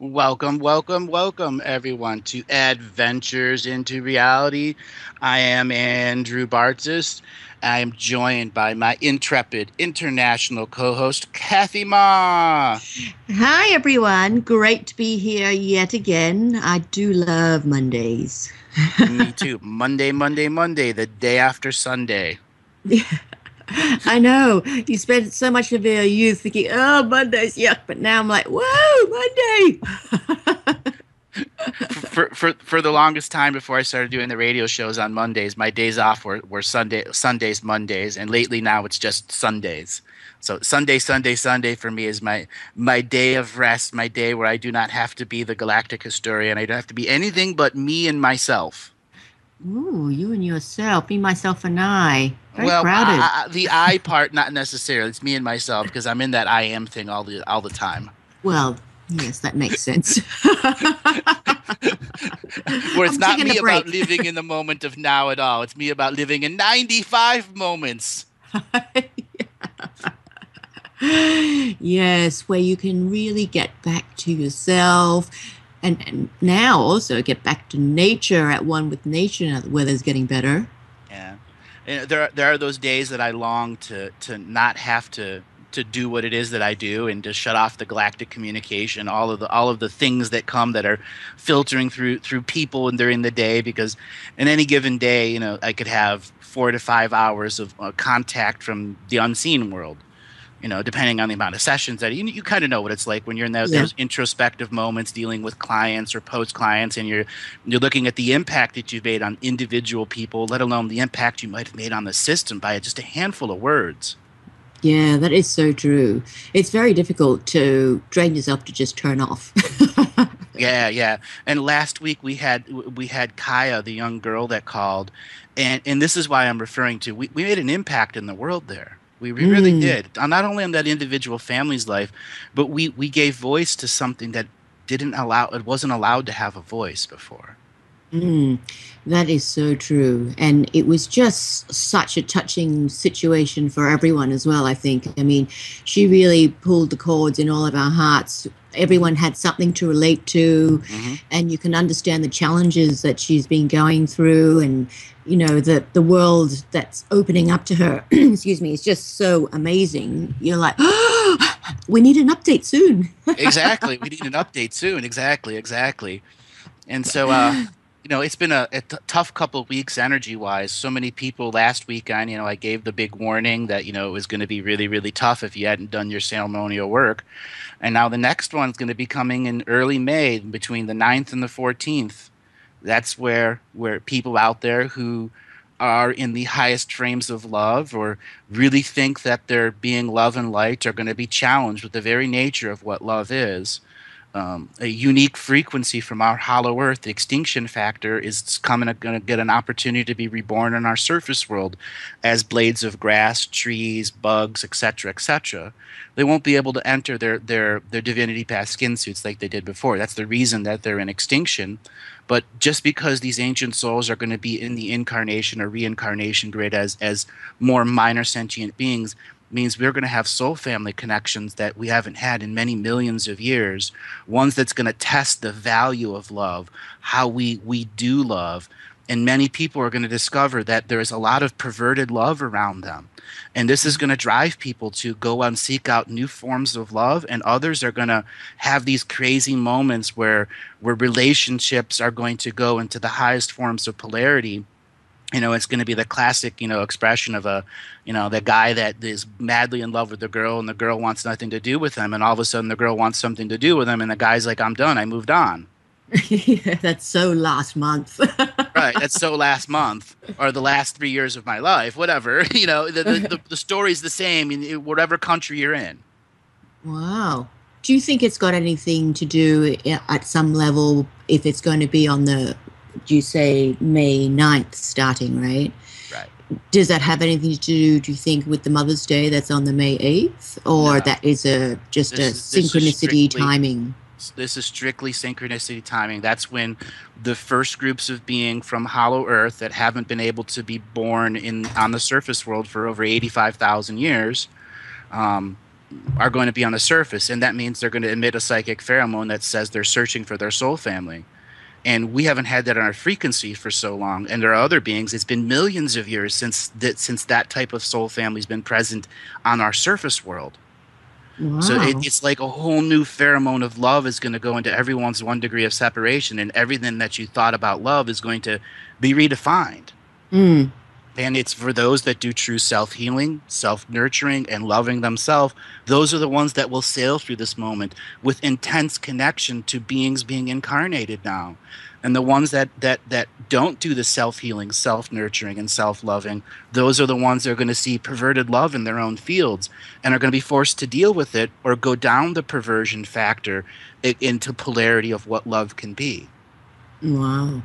Welcome, welcome, welcome, everyone, to Adventures into Reality. I am Andrew Bartzis. I am joined by my intrepid international co host, Kathy Ma. Hi, everyone. Great to be here yet again. I do love Mondays. Me too. Monday, Monday, Monday, the day after Sunday. Yeah. I know. You spent so much of your youth thinking, oh, Monday's yuck. But now I'm like, whoa, Monday. for, for for the longest time before I started doing the radio shows on Mondays, my days off were, were Sunday Sundays, Mondays, and lately now it's just Sundays. So Sunday, Sunday, Sunday for me is my my day of rest, my day where I do not have to be the galactic historian. I don't have to be anything but me and myself. Ooh, you and yourself, me, myself, and I. Very well, crowded. I, I, the I part, not necessarily. It's me and myself because I'm in that I am thing all the all the time. well, yes, that makes sense. Where it's I'm not me about living in the moment of now at all. It's me about living in 95 moments. yes, where you can really get back to yourself. And, and now also get back to nature at one with nature now the weather's getting better. And there there are those days that I long to to not have to to do what it is that I do and to shut off the galactic communication, all of the all of the things that come that are filtering through through people and during the day. Because in any given day, you know, I could have four to five hours of uh, contact from the unseen world. You know, depending on the amount of sessions that you, you kind of know what it's like when you're in those, Yeah. those introspective moments dealing with clients or post clients, and you're you're looking at the impact that you've made on individual people, let alone the impact you might have made on the system by just a handful of words. Yeah, that is so true. It's very difficult to train yourself to just turn off. Yeah, yeah. And last week we had we had Kaya, the young girl that called, and and this is why I'm referring to. We we made an impact in the world there. We, we really Mm. did. Uh, Not only on that individual family's life, but we we gave voice to something that didn't allow it wasn't allowed to have a voice before. Mm, that is so true. And it was just such a touching situation for everyone as well, I think. I mean, she really pulled the chords in all of our hearts. Everyone had something to relate to, Mhm. and you can understand the challenges that she's been going through and you know the the world that's opening up to her excuse me is just so amazing you're like we need an update soon exactly. We need an update soon. Exactly. Exactly. And so, uh, you know, it's been a, a t- tough couple of weeks energy wise. So many people last weekend, you know, I gave the big warning that, you know, it was going to be really, really tough if you hadn't done your ceremonial work. And now the next one's going to be coming in early May between the 9th and the 14th. That's where, where people out there who are in the highest frames of love or really think that they're being love and light are going to be challenged with the very nature of what love is. Um, a unique frequency from our hollow earth, the extinction factor, is coming going to get an opportunity to be reborn in our surface world as blades of grass, trees, bugs, etc., etc. They won't be able to enter their their their divinity path skin suits like they did before. That's the reason that they're in extinction. But just because these ancient souls are going to be in the incarnation or reincarnation grid as as more minor sentient beings means we're going to have soul family connections that we haven't had in many millions of years ones that's going to test the value of love how we we do love. And many people are going to discover that there is a lot of perverted love around them. And this is going to drive people to go and seek out new forms of love. And others are going to have these crazy moments where where relationships are going to go into the highest forms of polarity you know it's going to be the classic you know expression of a you know the guy that is madly in love with the girl and the girl wants nothing to do with him and all of a sudden the girl wants something to do with him and the guy's like i'm done i moved on. Yeah, that's so last month. Right that's so last month or the last three years of my life whatever you know the, the, the, the story's the same in whatever country you're in. Wow. Do you think it's got anything to do eh, at some level if it's going to be on the you say may 9th starting right right does that have anything to do do you think with the mother's day that's on the may 8th or No. that is a just This a synchronicity strictly- timing this is strictly synchronicity timing. That's when the first groups of being from Hollow Earth that haven't been able to be born in on the surface world for over eighty-five thousand years, um, are going to be on the surface, and that means they're going to emit a psychic pheromone that says they're searching for their soul family. And we haven't had that on our frequency for so long. And there are other beings. It's been millions of years since that since that type of soul family's been present on our surface world. Wow. So it, it's like a whole new pheromone of love is going to go into everyone's one degree of separation, and everything that you thought about love is going to be redefined. Mm. And it's for those that do true self healing, self nurturing, and loving themselves. Those are the ones that will sail through this moment with intense connection to beings being incarnated now. And the ones that that that don't do the self healing, self nurturing, and self loving, those are the ones that are going to see perverted love in their own fields and are going to be forced to deal with it or go down the perversion factor into polarity of what love can be. Wow.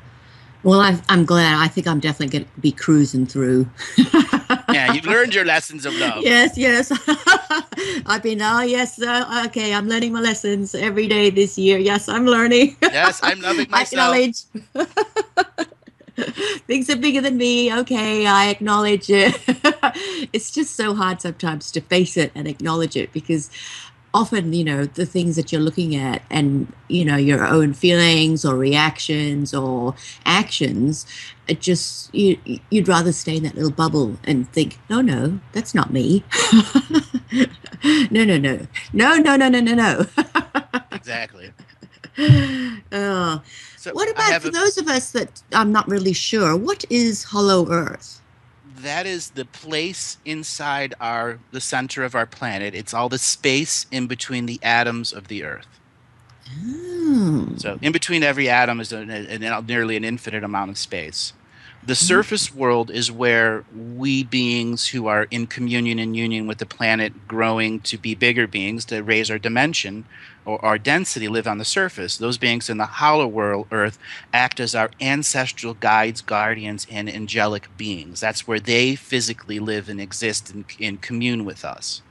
Well, I, I'm glad. I think I'm definitely going to be cruising through. Yeah, you've learned your lessons of love. Yes, yes. I've been, oh, yes. Uh, okay, I'm learning my lessons every day this year. Yes, I'm learning. Yes, I'm loving I myself. acknowledge. Things are bigger than me. Okay, I acknowledge it. it's just so hard sometimes to face it and acknowledge it because often, you know, the things that you're looking at and, you know, your own feelings or reactions or actions, it just, you, you'd rather stay in that little bubble and think, no, no, that's not me. no, no, no. No, no, no, no, no, no. Exactly. oh. So What about for a- those of us that I'm not really sure? What is Hollow Earth? That is the place inside our the center of our planet. It's all the space in between the atoms of the Earth. Oh. So in between every atom is an, an, nearly an infinite amount of space. The mm-hmm. surface world is where we beings who are in communion and union with the planet, growing to be bigger beings to raise our dimension or our density, live on the surface. Those beings in the hollow world, Earth, act as our ancestral guides, guardians, and angelic beings. That's where they physically live and exist and, and commune with us.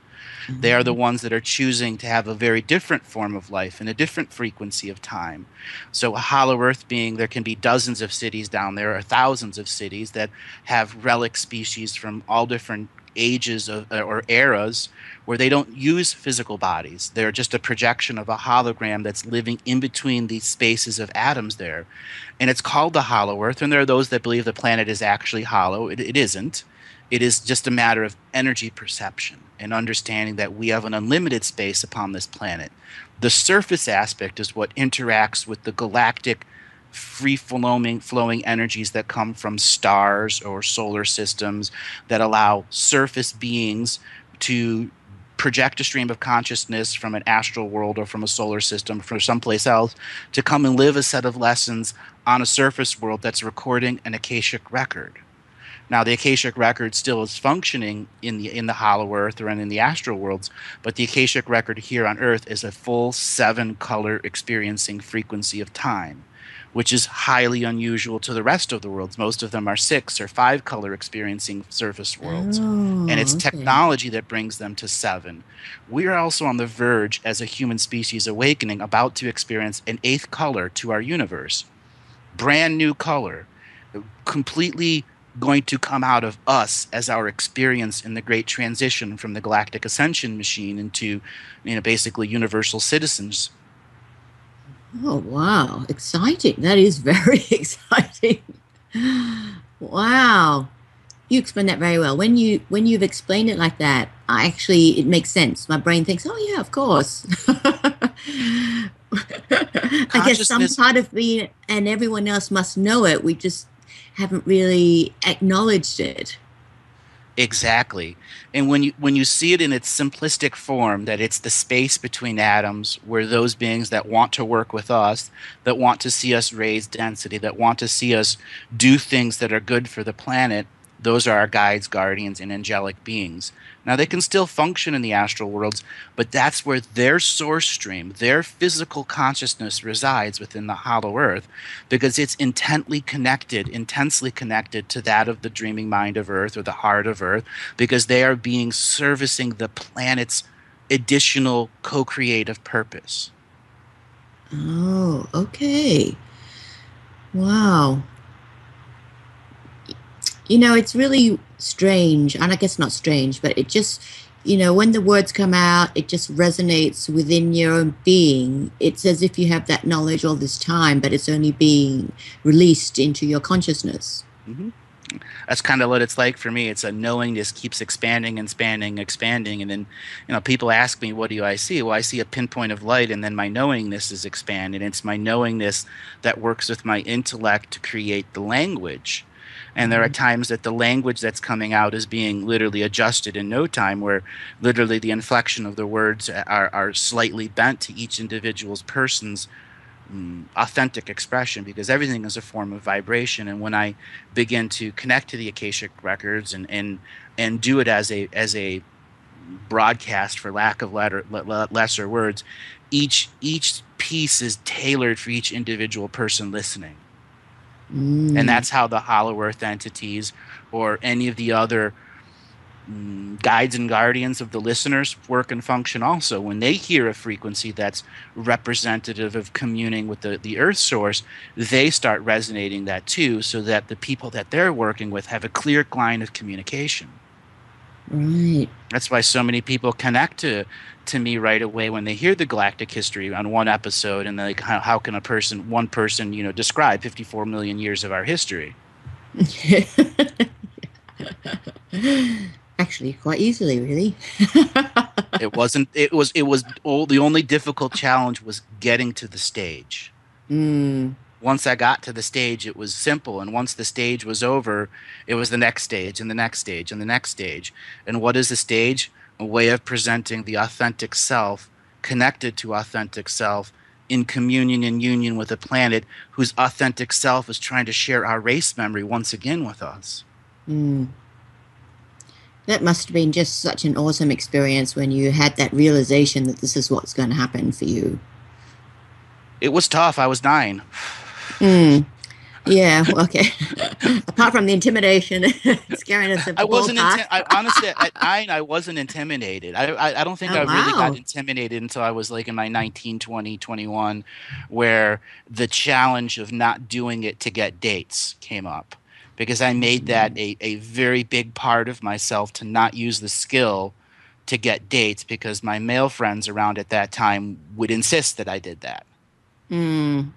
They are the mm-hmm. ones that are choosing to have a very different form of life and a different frequency of time. So, a hollow earth being, there can be dozens of cities down there, or thousands of cities that have relic species from all different ages of, uh, or eras where they don't use physical bodies. They're just a projection of a hologram that's living in between these spaces of atoms there. And it's called the hollow earth. And there are those that believe the planet is actually hollow. It, it isn't. It is just a matter of energy perception and understanding that we have an unlimited space upon this planet. The surface aspect is what interacts with the galactic free flowing flowing energies that come from stars or solar systems that allow surface beings to project a stream of consciousness from an astral world or from a solar system from someplace else to come and live a set of lessons on a surface world that's recording an akashic record. Now, the Akashic record still is functioning in the in the Hollow Earth or in the astral worlds, but the Akashic record here on Earth is a full seven color experiencing frequency of time, which is highly unusual to the rest of the worlds. Most of them are six or five color experiencing surface worlds. Oh, And it's okay. technology that brings them to seven. We are also on the verge, as a human species awakening, about to experience an eighth color to our universe. Brand new color, completely going to come out of us as our experience in the great transition from the galactic ascension machine into you know basically universal citizens Oh, wow. Exciting. That is very exciting. Wow. You explained that very well. When you when you've explained it like that, I actually it makes sense. My brain thinks, "Oh yeah, of course." I guess some part of me and everyone else must know it. We just haven't really acknowledged it. Exactly. And when you when you see it in its simplistic form that it's the space between atoms where those beings that want to work with us, that want to see us raise density, that want to see us do things that are good for the planet, those are our guides, guardians and angelic beings. Now they can still function in the astral worlds, but that's where their source stream, their physical consciousness resides within the hollow earth because it's intently connected, intensely connected to that of the dreaming mind of Earth or the heart of Earth, because they are being servicing the planet's additional co creative purpose. Oh, okay. Wow. You know, it's really strange, and I guess not strange, but it just you know, when the words come out, it just resonates within your own being. It's as if you have that knowledge all this time, but it's only being released into your consciousness. Mm-hmm. That's kind of what it's like for me. It's a knowingness keeps expanding and expanding, expanding, and then, you know, people ask me, "What do I see?" Well, I see a pinpoint of light, and then my knowingness is expanded. It's my knowingness that works with my intellect to create the language and there are mm-hmm. times that the language that's coming out is being literally adjusted in no time, where literally the inflection of the words are, are slightly bent to each individual's person's um, authentic expression because everything is a form of vibration. And when I begin to connect to the Akashic records and, and, and do it as a, as a broadcast, for lack of letter, lesser words, each, each piece is tailored for each individual person listening. Mm. And that's how the Hollow Earth entities or any of the other mm, guides and guardians of the listeners work and function also. When they hear a frequency that's representative of communing with the, the Earth source, they start resonating that too, so that the people that they're working with have a clear line of communication. Right. That's why so many people connect to to me right away when they hear the galactic history on one episode and like how, how can a person one person you know describe 54 million years of our history actually quite easily really it wasn't it was it was all, the only difficult challenge was getting to the stage mm. Once i got to the stage it was simple and once the stage was over it was the next stage and the next stage and the next stage and what is the stage a way of presenting the authentic self connected to authentic self in communion and union with a planet whose authentic self is trying to share our race memory once again with us. Mm. That must have been just such an awesome experience when you had that realization that this is what's going to happen for you. It was tough. I was nine. Mm. Yeah. Okay. Apart from the intimidation, scariness of I wasn't. Inti- I, honestly, at nine, I wasn't intimidated. I, I, I don't think oh, I really got intimidated until I was like in my 19, 20, 21, where the challenge of not doing it to get dates came up, because I made that mm. a, a very big part of myself to not use the skill to get dates because my male friends around at that time would insist that I did that. Mm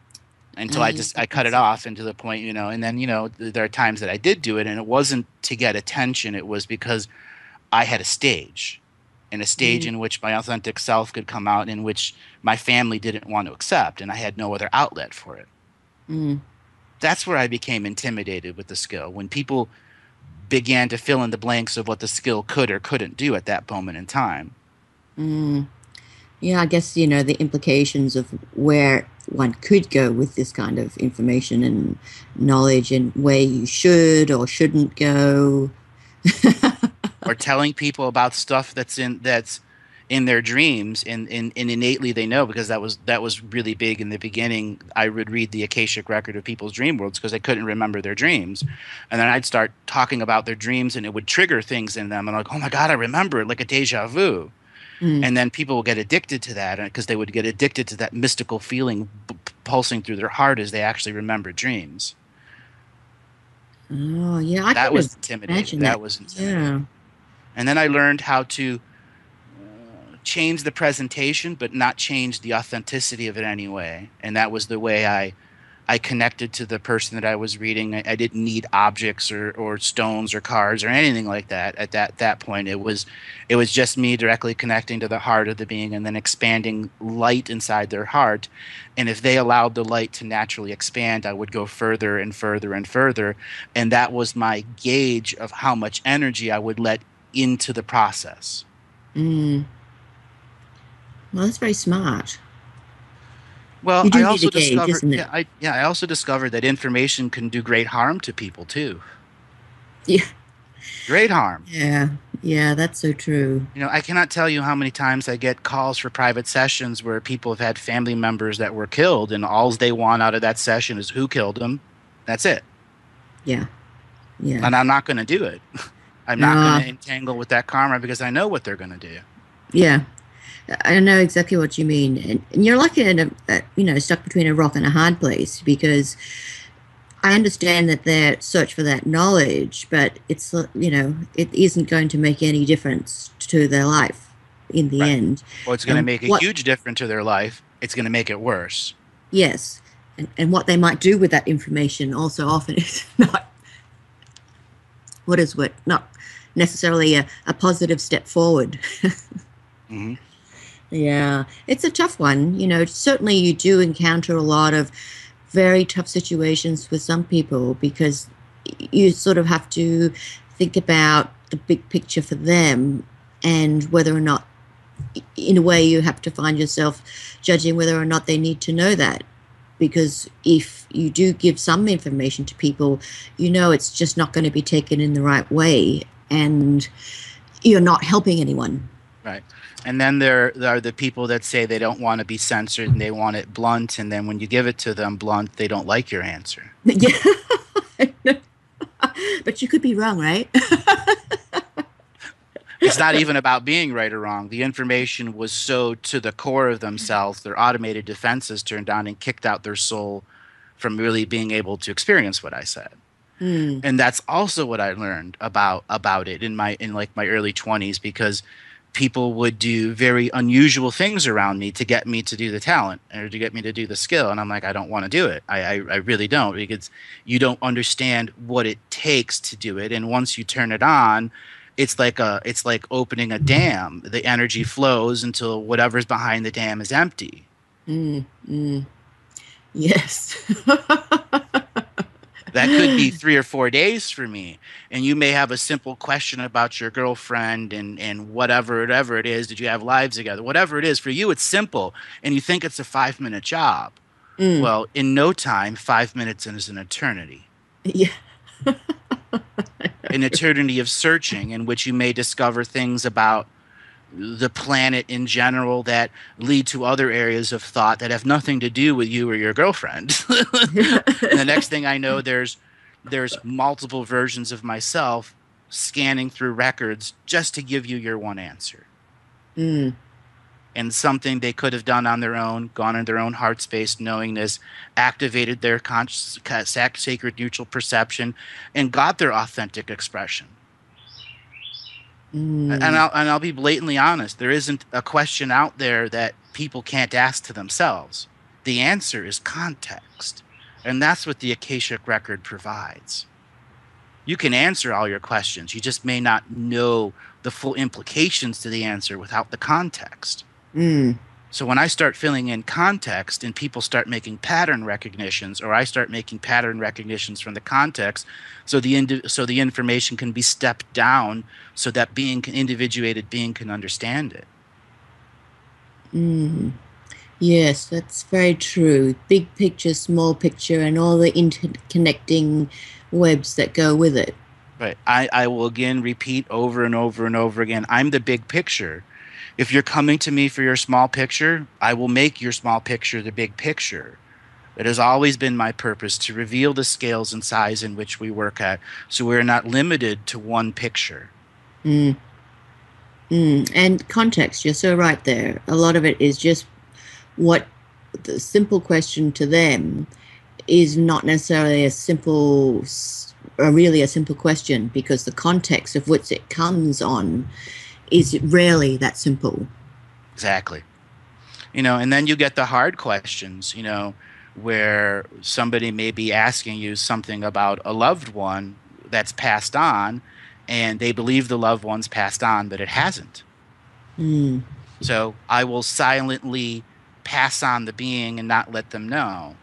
until I just I cut it off and to the point, you know, and then you know there are times that I did do it and it wasn't to get attention, it was because I had a stage. And a stage mm. in which my authentic self could come out in which my family didn't want to accept and I had no other outlet for it. Mm. That's where I became intimidated with the skill. When people began to fill in the blanks of what the skill could or couldn't do at that moment in time. Mm. Yeah, I guess, you know, the implications of where one could go with this kind of information and knowledge and where you should or shouldn't go. or telling people about stuff that's in that's in their dreams and, and, and, innately they know because that was that was really big in the beginning. I would read the akashic record of people's dream worlds because they couldn't remember their dreams. And then i'd start talking about their dreams and it would trigger things in them. And like oh my god i remember it like a deja vu Mm. And then people will get addicted to that because uh, they would get addicted to that mystical feeling b- pulsing through their heart as they actually remember dreams. Oh, yeah. I that was intimidating. That. that. was intimidating. Yeah. And then I learned how to uh, change the presentation, but not change the authenticity of it anyway. And that was the way I I connected to the person that I was reading. I, I, didn't need objects or, or stones or cards or anything like that at that that point. It was it was just me directly connecting to the heart of the being and then expanding light inside their heart. And if they allowed the light to naturally expand, I would go further and further and further. And that was my gauge of how much energy I would let into the process. Mm. Well, that's very smart. Well, I also gauge, discovered. Yeah, I, yeah, I also discovered that information can do great harm to people too. Yeah. Great harm. Yeah, yeah, that's so true. You know, I cannot tell you how many times I get calls for private sessions where people have had family members that were killed, and all they want out of that session is who killed them. That's it. Yeah. Yeah. And I'm not going to do it. I'm not going to entangle with that karma because I know what they're going to do. Yeah, I know exactly what you mean, and, and you're like in a, a, you know stuck between a rock and a hard place because I understand that they're search for that knowledge, but it's you know it isn't going to make any difference to their life in the Right. end. Well, it's going to make a what- huge difference to their life. It's going to make it worse. Yes, and, and what they might do with that information also often is not what is what not necessarily a, a positive step forward. hmm Yeah, it's a tough one. You know, certainly you do encounter a lot of very tough situations with some people because you sort of have to think about the big picture for them and whether or not, in a way, you have to find yourself judging whether or not they need to know that. Because if you do give some information to people, you know it's just not going to be taken in the right way and you're not helping anyone. And then there, there are the people that say they don't want to be censored and they want it blunt. And then when you give it to them blunt, they don't like your answer. Yeah. but you could be wrong, right? It's not even about being right or wrong. The information was so to the core of themselves, their automated defenses turned on and kicked out their soul from really being able to experience what I said. Hmm. and that's also what I learned about about it in my in like my early 20s because people would do very unusual things around me to get me to do the talent or to get me to do the skill. And I'm like I don't want to do it. I, I I really don't because you don't understand what it takes to do it. And once you turn it on it's like a it's like opening a dam. The energy flows until whatever's behind the dam is empty. Mm, mm. Yes. that could be three or four days for me. And you may have a simple question about your girlfriend and and whatever whatever it is did you have lives together whatever it is. For you it's simple and you think it's a five minute job. Mm, well in no time five minutes is an eternity. Yeah. an eternity of searching in which you may discover things about the planet in general that lead to other areas of thought that have nothing to do with you or your girlfriend and the next thing I know, there's there's multiple versions of myself scanning through records just to give you your one answer. Mm, And something they could have done on their own, gone in their own heart space, knowingness, activated their conscious, sacred neutral perception, and got their authentic expression. Mm. And I'll and I'll be blatantly honest. There isn't a question out there that people can't ask to themselves. The answer is context, and that's what the Akashic record provides. You can answer all your questions. You just may not know the full implications to the answer without the context. Mm, So when I start filling in context and people start making pattern recognitions, or I start making pattern recognitions from the context, so the indi- so the information can be stepped down, so that being can, individuated being can understand it. mm. Yes, that's very true. Big picture, small picture, and all the interconnecting webs that go with it. But I, I will again repeat over and over and over again. I'm the big picture. If you're coming to me for your small picture, I will make your small picture the big picture. It has always been my purpose to reveal the scales and size in which we work at, so we're not limited to one picture. Mm. Mm. And context, you're so right there. A lot of it is just what the simple question to them is not necessarily a simple, really a simple question because the context of which it comes on is rarely that simple. Exactly. You know, and then you get the hard questions, you know, where somebody may be asking you something about a loved one that's passed on, and they believe the loved one's passed on, but it hasn't. Mm. So I will silently pass on the being and not let them know.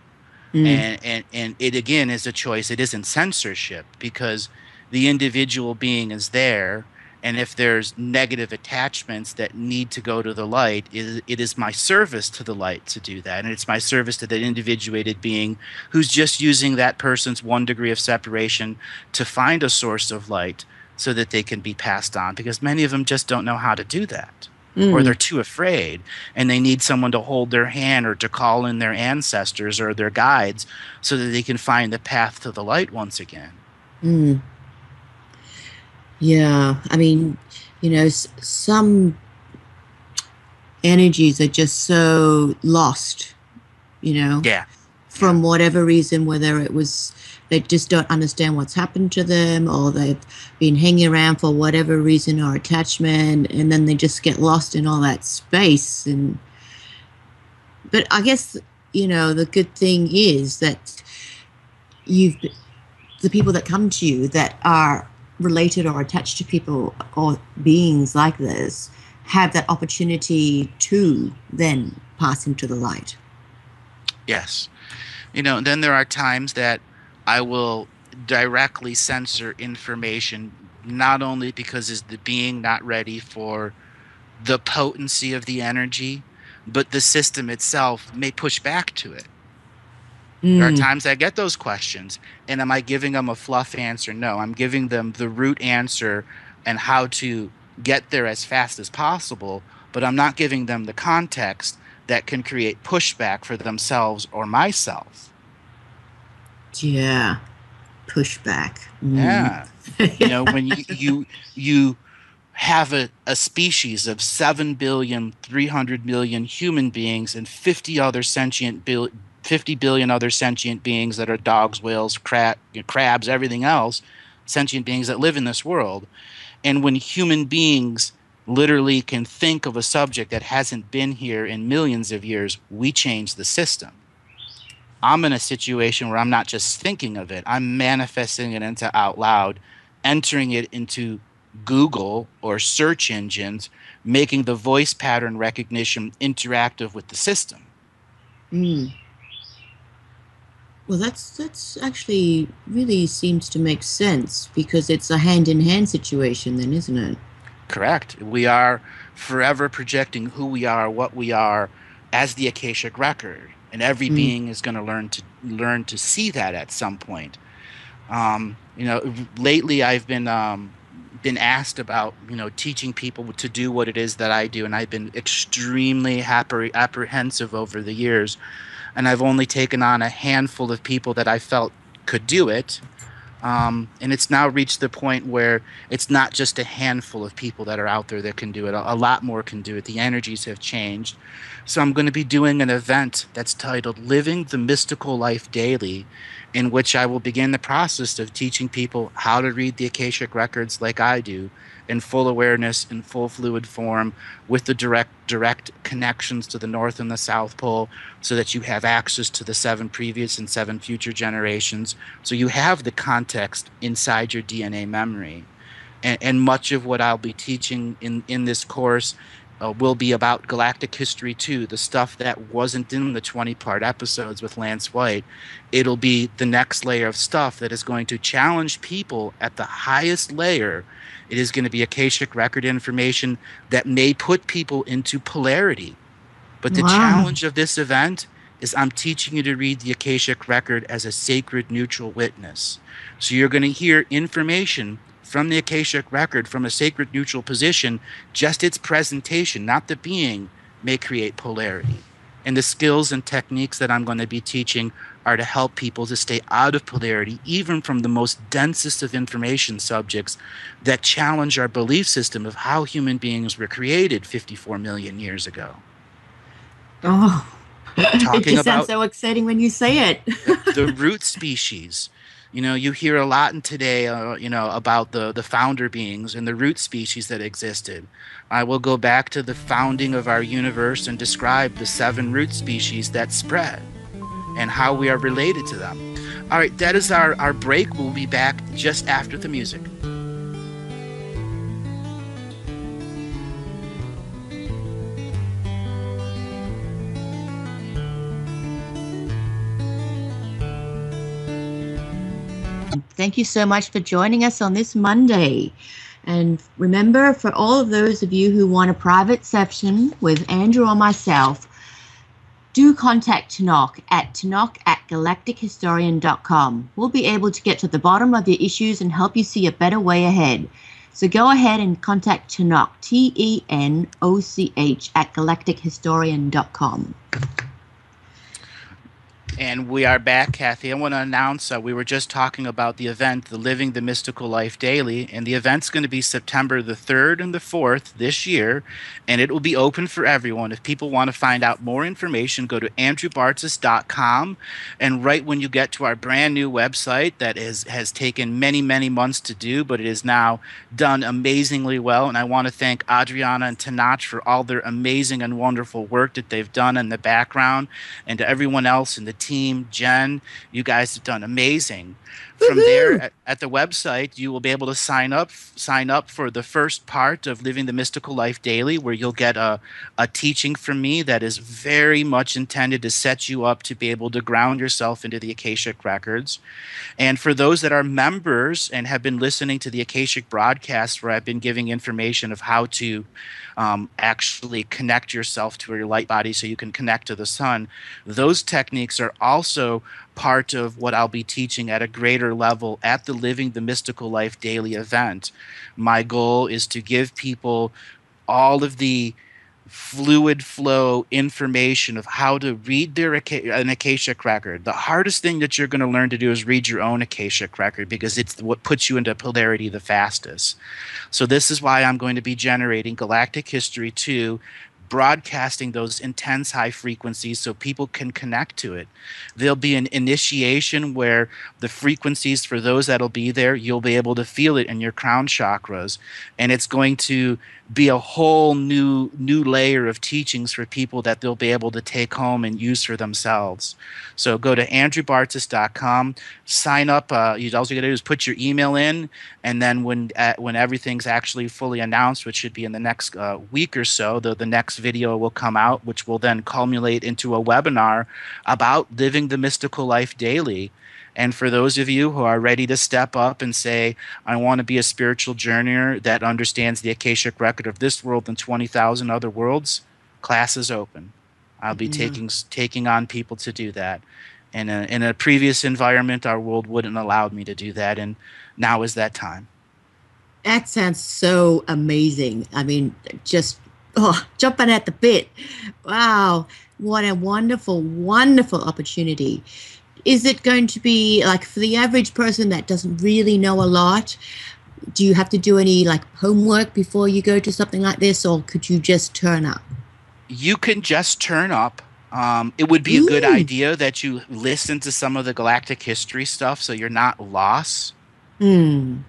Mm. And, and and it again is a choice. It isn't censorship because the individual being is there. And if there's negative attachments that need to go to the light, it, it is my service to the light to do that. And it's my service to that individuated being who's just using that person's one degree of separation to find a source of light so that they can be passed on because many of them just don't know how to do that or Mm. they're too afraid and they need someone to hold their hand or to call in their ancestors or their guides so that they can find the path to the light once again. Mm. Yeah, I mean, you know, s- some energies are just so lost, you know. Yeah. from whatever reason, whether it was they just don't understand what's happened to them or they've been hanging around for whatever reason or attachment and then they just get lost in all that space and but i guess you know the good thing is that you've the people that come to you that are related or attached to people or beings like this have that opportunity to then pass into the light yes you know then there are times that I will directly censor information not only because is the being not ready for the potency of the energy, but the system itself may push back to it. Mm. There are mm. times I get those questions, and am I giving them a fluff answer? No, I'm giving them the root answer and how to get there as fast as possible, but I'm not giving them the context that can create pushback for themselves or myself. Yeah. Pushback. Mm. Yeah. you know, when you you, you have a, a species of 7 billion 300 million human beings and 50 other sentient 50 billion other sentient beings that are dogs whales crab, crabs everything else sentient beings that live in this world and when human beings literally can think of a subject that hasn't been here in millions of years we change the system I'm in a situation where I'm not just thinking of it, I'm manifesting it into out loud, entering it into Google or search engines, making the voice pattern recognition interactive with the system. Mm. Well, that's that's actually really seems to make sense because it's a hand in hand situation, then, isn't it? Correct. We are forever projecting who we are, what we are, as the Akashic record and every mm. being is going to learn to learn to see that at some point. Um, you know, lately I've been um, been asked about you know teaching people to do what it is that I do, and I've been extremely happy, apprehensive over the years, and I've only taken on a handful of people that I felt could do it. Um, and it's now reached the point where it's not just a handful of people that are out there that can do it. A, lot more can do it. The energies have changed. So I'm going to be doing an event that's titled Living the Mystical Life Daily, in which I will begin the process of teaching people how to read the Akashic records like I do in full awareness in full fluid form with the direct direct connections to the north and the south pole so that you have access to the seven previous and seven future generations. So you have the context inside your dna memory. And, and much of what i'll be teaching in in this course uh, will be about galactic history too the stuff that wasn't in the 20 part episodes with lance white it'll be the next layer of stuff that is going to challenge people at the highest layer it is going to be Akashic record information that may put people into polarity. But the wow. challenge of this event is I'm teaching you to read the Akashic record as a sacred neutral witness. So you're going to hear information from the Akashic record from a sacred neutral position, just its presentation, not the being, may create polarity. And the skills and techniques that I'm going to be teaching are to help people to stay out of polarity, even from the most densest of information subjects that challenge our belief system of how human beings were created 54 million years ago. Oh, Talking it just sounds so exciting when you say it. the root species. You know, you hear a lot in today, uh, you know, about the, the founder beings and the root species that existed. I will go back to the founding of our universe and describe the seven root species that spread and how we are related to them. All right, that is our, our break. We'll be back just after the music. Thank you so much for joining us on this Monday. And remember, for all of those of you who want a private session with Andrew or myself, do contact Tenoch at tenoch at galactichistorian.com. We'll be able to get to the bottom of your issues and help you see a better way ahead. So go ahead and contact Tenoch, T E N O C H, at galactichistorian.com. And we are back, Kathy. I want to announce uh, we were just talking about the event, the Living the Mystical Life Daily, and the event's going to be September the 3rd and the 4th this year, and it will be open for everyone. If people want to find out more information, go to andrewbartzis.com, and right when you get to our brand new website that is, has taken many, many months to do, but it is now done amazingly well, and I want to thank Adriana and Tenoch for all their amazing and wonderful work that they've done in the background, and to everyone else in the team, Jen, you guys have done amazing. From there at, at, the website, you will be able to sign up sign up for the first part of Living the Mystical Life Daily, where you'll get a, a teaching from me that is very much intended to set you up to be able to ground yourself into the Akashic records. And for those that are members and have been listening to the Akashic broadcast, where I've been giving information of how to um, actually connect yourself to your light body so you can connect to the sun. Those techniques are also part of what I'll be teaching at a greater level at the Living the Mystical Life daily event. My goal is to give people all of the fluid flow information of how to read their an akashic record. The hardest thing that you're going to learn to do is read your own akashic record because it's what puts you into polarity the fastest. So this is why I'm going to be generating Galactic History 2 broadcasting those intense high frequencies so people can connect to it. There'll be an initiation where the frequencies for those that'll be there, you'll be able to feel it in your crown chakras. And it's going to be a whole new new layer of teachings for people that they'll be able to take home and use for themselves. So go to andrewbartzis.com, sign up. Uh, you all you got to do is put your email in, and then when uh, when everything's actually fully announced, which should be in the next uh, week or so, the the next video will come out, which will then culminate into a webinar about living the mystical life daily and for those of you who are ready to step up and say, I want to be a spiritual journeyer that understands the Akashic record of this world and 20,000 other worlds, class is open. I'll be yeah. taking taking on people to do that. In a, in a previous environment, our world wouldn't allow me to do that, and now is that time. That sounds so amazing. I mean, just oh, jumping at the bit. Wow, what a wonderful, wonderful opportunity is it going to be like for the average person that doesn't really know a lot do you have to do any like homework before you go to something like this or could you just turn up you can just turn up um, it would be Ooh. a good idea that you listen to some of the galactic history stuff so you're not lost mm.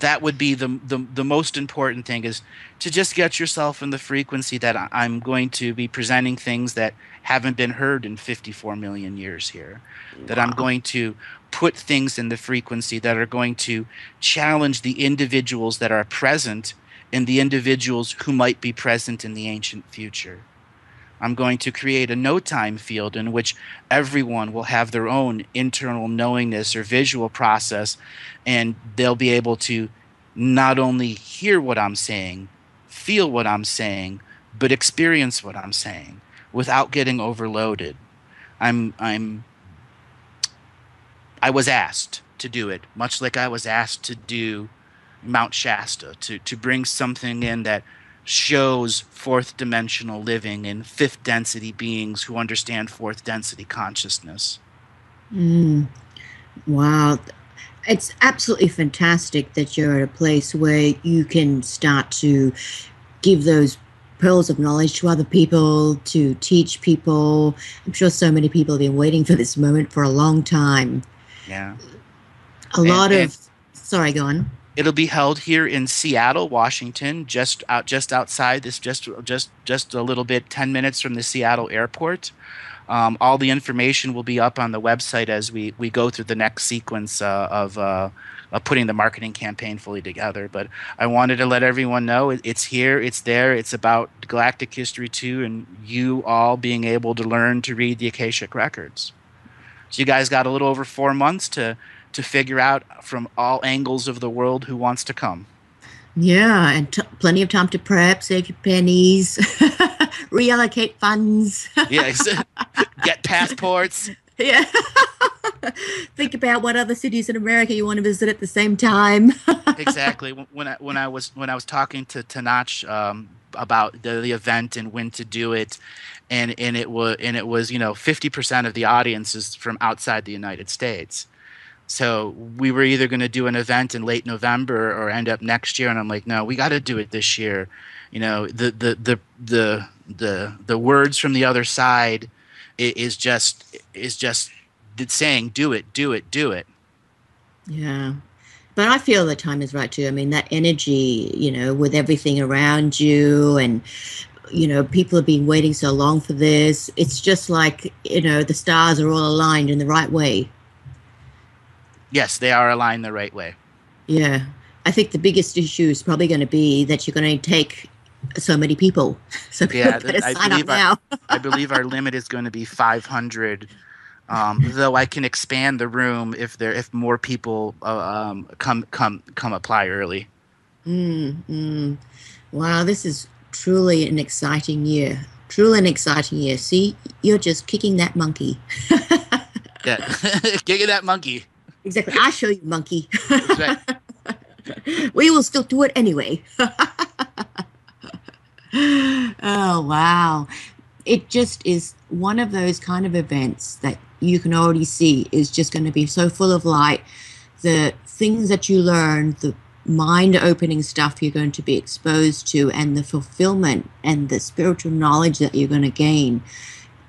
That would be the, the the most important thing is to just get yourself in the frequency that i'm going to be presenting things that haven't been heard in 54 million years here that I'm going to put things in the frequency that are going to challenge the individuals that are present and the individuals who might be present in the ancient future. I'm going to create a no time field in which everyone will have their own internal knowingness or visual process, and they'll be able to not only hear what I'm saying, feel what I'm saying, but experience what I'm saying without getting overloaded. I'm, I'm I was asked to do it, much like I was asked to do Mount Shasta, to, to bring something in that shows fourth dimensional living and fifth density beings who understand fourth density consciousness. Mm. Wow. It's absolutely fantastic that you're at a place where you can start to give those pearls of knowledge to other people, to teach people. I'm sure so many people have been waiting for this moment for a long time. Yeah. A and, lot of. Sorry, go on. It'll be held here in Seattle, Washington, just out just outside this, just just just a little bit, ten minutes from the Seattle airport. Um, all the information will be up on the website as we, we go through the next sequence uh, of, uh, putting the marketing campaign fully together. But I wanted to let everyone know it, it's here, it's there, it's about galactic history too, and you all being able to learn to read the Akashic records. So you guys got a little over four months to to figure out from all angles of the world who wants to come. Yeah, and t- plenty of time to prep, save your pennies, reallocate funds. yeah, get passports. Yeah. Think about what other cities in America you want to visit at the same time. exactly. When I when I was when I was talking to Tenoch um, about the, the event and when to do it and and it was and it was you know 50% of the audience is from outside the United States. So we were either going to do an event in late November or end up next year, and I'm like, no, we got to do it this year. You know, the the the the the the words from the other side is just is just saying, do it, do it, do it. Yeah. But I feel the time is right too. I mean, that energy, you know, with everything around you and you know, people have been waiting so long for this. It's just like, you know, the stars are all aligned in the right way. Yes, they are aligned the right way. Yeah. I think the biggest issue is probably going to be that you're going to take so many people. So yeah, I believe, our, I believe our limit is going to be 500. Um, though I can expand the room if there if more people uh, um, come come come apply early. Mm, mm. Wow, this is truly an exciting year. Truly an exciting year. See, you're just kicking that monkey. yeah, kicking that monkey. Exactly. I show you, monkey. We will still do it anyway. oh wow! It just is one of those kind of events that you can already see is just going to be so full of light. The things that you learn, the mind opening stuff you're going to be exposed to and the fulfillment and the spiritual knowledge that you're going to gain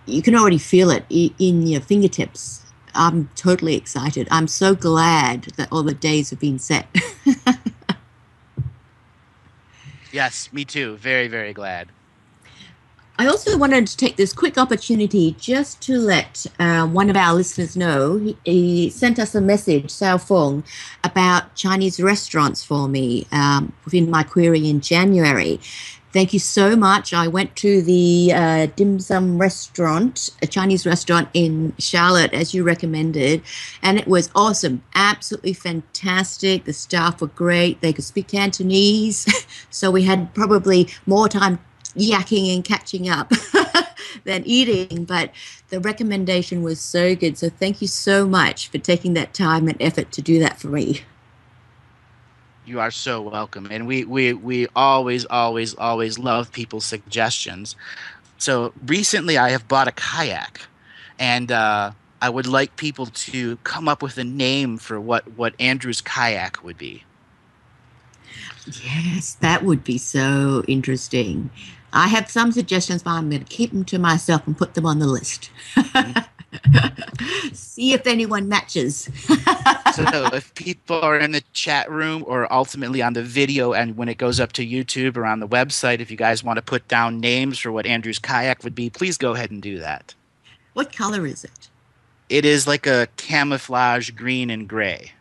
you can already feel it in your fingertips i'm totally excited i'm so glad that all the days have been set yes me too very very glad I also wanted to take this quick opportunity just to let uh, one of our listeners know. He, he, sent us a message, Sao Feng, about Chinese restaurants for me um, within my query in January. Thank you so much. I went to the uh, dim sum restaurant, a Chinese restaurant in Charlotte, as you recommended, and it was awesome. Absolutely fantastic. The staff were great. They could speak Cantonese, so we had probably more time yakking and catching up than eating. But the recommendation was so good. So thank you so much for taking that time and effort to do that for me. You are so welcome. And we, we, we always, always, always love people's suggestions. So recently I have bought a kayak and uh, I would like people to come up with a name for what, what Andrew's kayak would be. Yes, that would be so interesting. I have some suggestions, but I'm going to keep them to myself and put them on the list. See if anyone matches. so if people are in the chat room or ultimately on the video and when it goes up to YouTube or on the website, if you guys want to put down names for what Andrew's kayak would be, please go ahead and do that. What color is it? It is like a camouflage green and gray.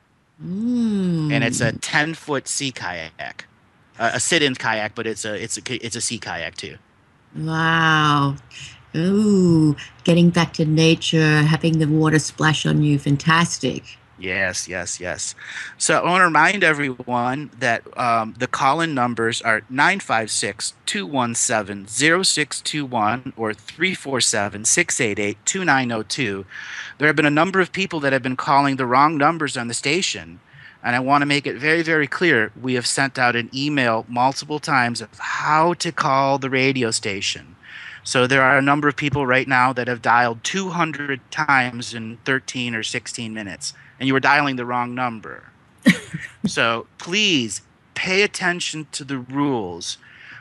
Mm. And it's a 10 foot sea kayak a sit-in kayak, but it's a it's a it's a sea kayak too. Wow. Ooh, getting back to nature, having the water splash on you, fantastic. Yes, yes, yes. So I want to remind everyone that um, the call in numbers are 956 217 0621 or 347 688 2902. There have been a number of people that have been calling the wrong numbers on the station. And I want to make it very, very clear we have sent out an email multiple times of how to call the radio station. So there are a number of people right now that have dialed 200 times in 13 or 16 minutes, and you were dialing the wrong number. so please pay attention to the rules.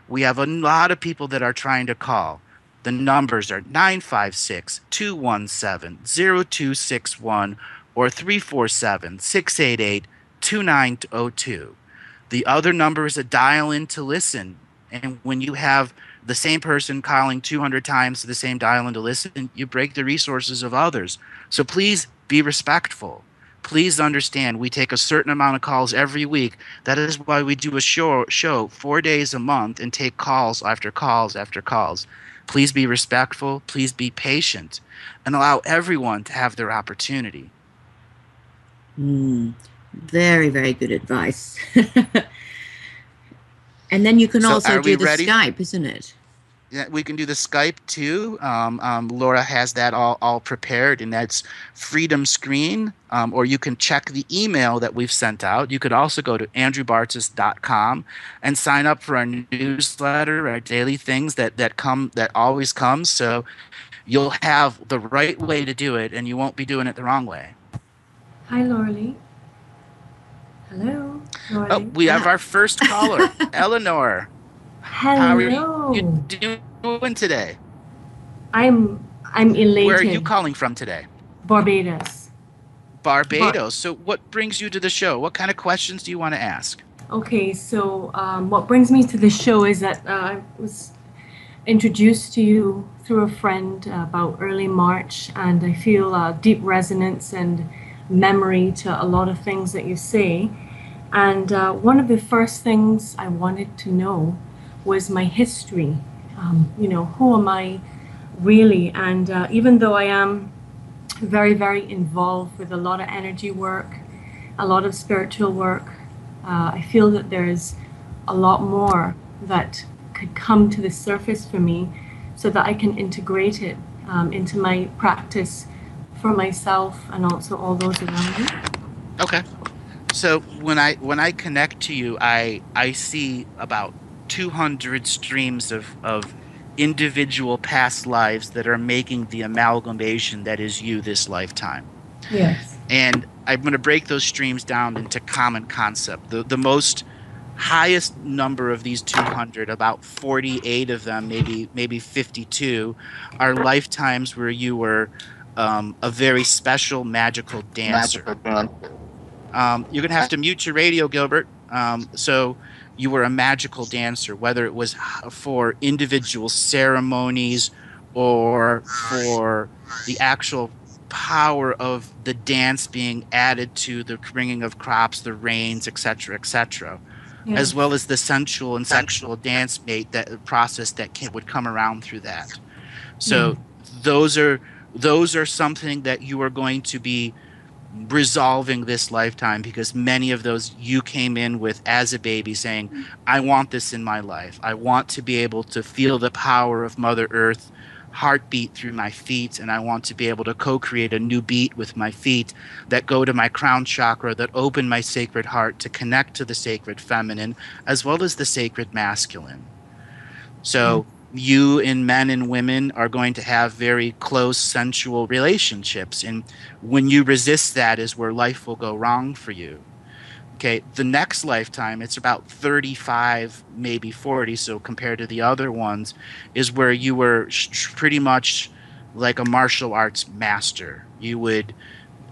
We have a lot of people that are trying to call. The numbers are 956 217 0261 or 347 688 2902. The other number is a dial in to listen. And when you have the same person calling 200 times to the same dial in to listen, you break the resources of others. So please be respectful. Please understand we take a certain amount of calls every week. That is why we do a show, show four days a month and take calls after calls after calls. Please be respectful. Please be patient and allow everyone to have their opportunity. Mm. Very, very good advice. and then you can so also do the ready? Skype, isn't it? Yeah, we can do the Skype too. Um, um, Laura has that all, all prepared, and that's Freedom Screen. Um, or you can check the email that we've sent out. You could also go to andrewbartzis.com and sign up for our newsletter, our daily things that that come that always comes. So you'll have the right way to do it, and you won't be doing it the wrong way. Hi, Laura Hello. Laura oh, we have our first caller, Eleanor. Hello. How are you doing today? I'm I'm elated. Where are you calling from today? Barbados. Barbados. Bar- so, what brings you to the show? What kind of questions do you want to ask? Okay, so um, what brings me to the show is that uh, I was introduced to you through a friend uh, about early March, and I feel uh, deep resonance and memory to a lot of things that you say. And uh, one of the first things I wanted to know was my history. Um, you know, who am I really? And uh, even though I am very, very involved with a lot of energy work, a lot of spiritual work, uh, I feel that there's a lot more that could come to the surface for me so that I can integrate it um, into my practice for myself and also all those around me. Okay. So when I when I connect to you, I I see about 200 streams of, of individual past lives that are making the amalgamation that is you this lifetime. Yes. And I'm going to break those streams down into common concept. The, the most highest number of these 200, about 48 of them, maybe maybe 52, are lifetimes where you were um, a very special magical dancer. Magical um, you're going to have to mute your radio, Gilbert. Um, so you were a magical dancer, whether it was for individual ceremonies or for the actual power of the dance being added to the bringing of crops, the rains, etc., etc., yes. as well as the sensual and sexual dance mate that process that can, would come around through that. So mm. those are those are something that you are going to be resolving this lifetime because many of those you came in with as a baby saying, I want this in my life. I want to be able to feel the power of Mother Earth heartbeat through my feet and I want to be able to co-create a new beat with my feet that go to my crown chakra that open my sacred heart to connect to the sacred feminine as well as the sacred masculine. So mm-hmm you and men and women are going to have very close sensual relationships. And when you resist that is where life will go wrong for you. Okay the next lifetime it's about 35 maybe 40 so compared to the other ones is where you were sh- pretty much like a martial arts master. You would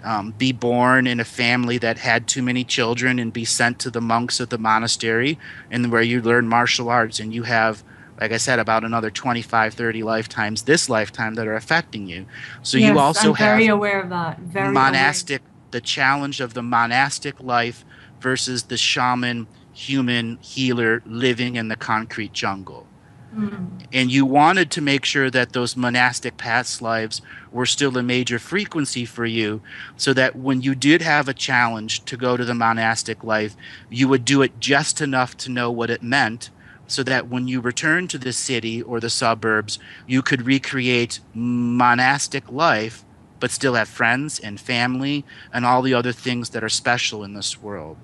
um, be born in a family that had too many children and be sent to the monks of the monastery and where you learn martial arts and you have like I said, about another 25, 30 lifetimes this lifetime that are affecting you. So yes, you also I'm have very aware of that. Very monastic, aware. the challenge of the monastic life versus the shaman, human healer living in the concrete jungle. Mm. And you wanted to make sure that those monastic past lives were still a major frequency for you, so that when you did have a challenge to go to the monastic life, you would do it just enough to know what it meant so that when you return to the city or the suburbs, you could recreate monastic life, but still have friends and family and all the other things that are special in this world.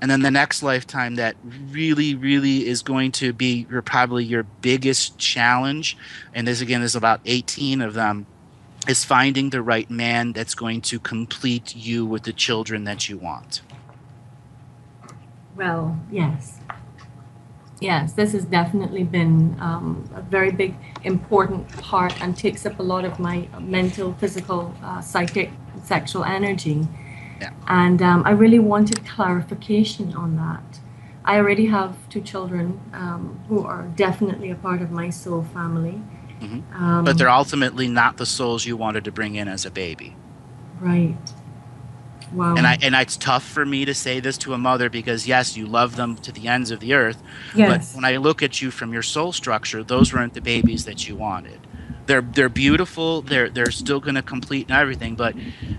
And then the next lifetime that really, really is going to be your, probably your biggest challenge, and this again is about 18 of them, is finding the right man that's going to complete you with the children that you want. Well, yes yes, this has definitely been um, a very big, important part and takes up a lot of my mental, physical, uh, psychic, sexual energy. Yeah. And um, I really wanted clarification on that. I already have two children um, who are definitely a part of my soul family. Mm-hmm. Um, but they're ultimately not the souls you wanted to bring in as a baby. Right. Wow. And I and it's tough for me to say this to a mother because yes, you love them to the ends of the earth. Yes. But when I look at you from your soul structure, those weren't the babies that you wanted. they're they're beautiful they're they're still going to complete and everything but